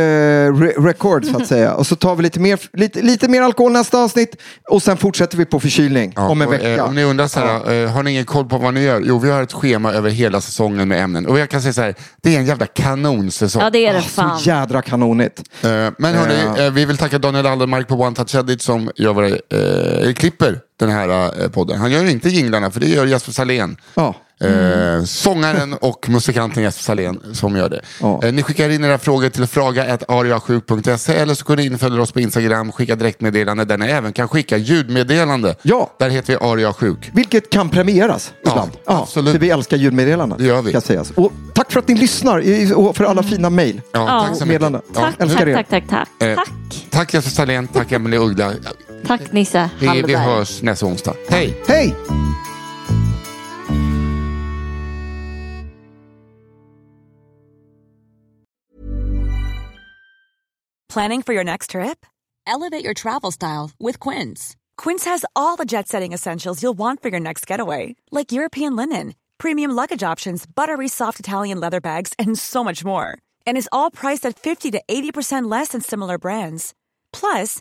[SPEAKER 4] re- record så att säga. Och så tar vi lite mer, lite, lite mer alkohol nästa avsnitt. Och sen fortsätter vi på förkylning
[SPEAKER 5] Ja,
[SPEAKER 4] om en
[SPEAKER 5] och,
[SPEAKER 4] vecka.
[SPEAKER 5] eh, om ni undrar så här, eh, har ni ingen koll på vad ni gör? Jo, vi har ett schema över hela säsongen med ämnen. Och jag kan säga så här, det är en jävla kanonsäsong.
[SPEAKER 6] Ja det är det
[SPEAKER 4] Ah,
[SPEAKER 6] fan.
[SPEAKER 4] så jädra kanonigt.
[SPEAKER 5] Eh, Men hörni,
[SPEAKER 4] Ja.
[SPEAKER 5] eh, vi vill tacka Daniel Aldermark på One Touch Edit som gör våra, eh, klipper den här eh, podden. Han gör inte jinglarna, för det gör Jesper Salén.
[SPEAKER 4] Ja.
[SPEAKER 5] Eh, sångaren och musikanten Jesper Salén som gör det.
[SPEAKER 4] Ja.
[SPEAKER 5] Eh, ni skickar in era frågor till fraga.ariasjuk.se eller så går ni in och följer oss på Instagram, skicka direktmeddelande där ni även kan skicka ljudmeddelande.
[SPEAKER 4] Ja.
[SPEAKER 5] Där heter vi Ariasjuk.
[SPEAKER 4] Vilket kan premieras
[SPEAKER 5] Ja,
[SPEAKER 4] ibland.
[SPEAKER 5] absolut.
[SPEAKER 4] För vi älskar ljudmeddelanden.
[SPEAKER 5] Det gör vi.
[SPEAKER 4] Ska sägas. Och tack för att ni lyssnar och för alla fina mejl.
[SPEAKER 5] Ja,
[SPEAKER 6] Ja.
[SPEAKER 5] tack så mycket. Ja.
[SPEAKER 6] Tack, tack, tack, tack, tack.
[SPEAKER 5] Eh,
[SPEAKER 6] Tack.
[SPEAKER 5] Tack Jesper Salén, tack Emelie Uggla.
[SPEAKER 6] Tack Nisse
[SPEAKER 5] Vi, vi
[SPEAKER 6] Hallberg.
[SPEAKER 5] hörs nästa onsdag. Hej!
[SPEAKER 4] Hej!
[SPEAKER 11] Planning for your next trip? Elevate your travel style with Quince. Quince has all the jet setting essentials you'll want for your next getaway, like European linen, premium luggage options, buttery soft Italian leather bags, and so much more. And is all priced at 50 to 80% less than similar brands. Plus,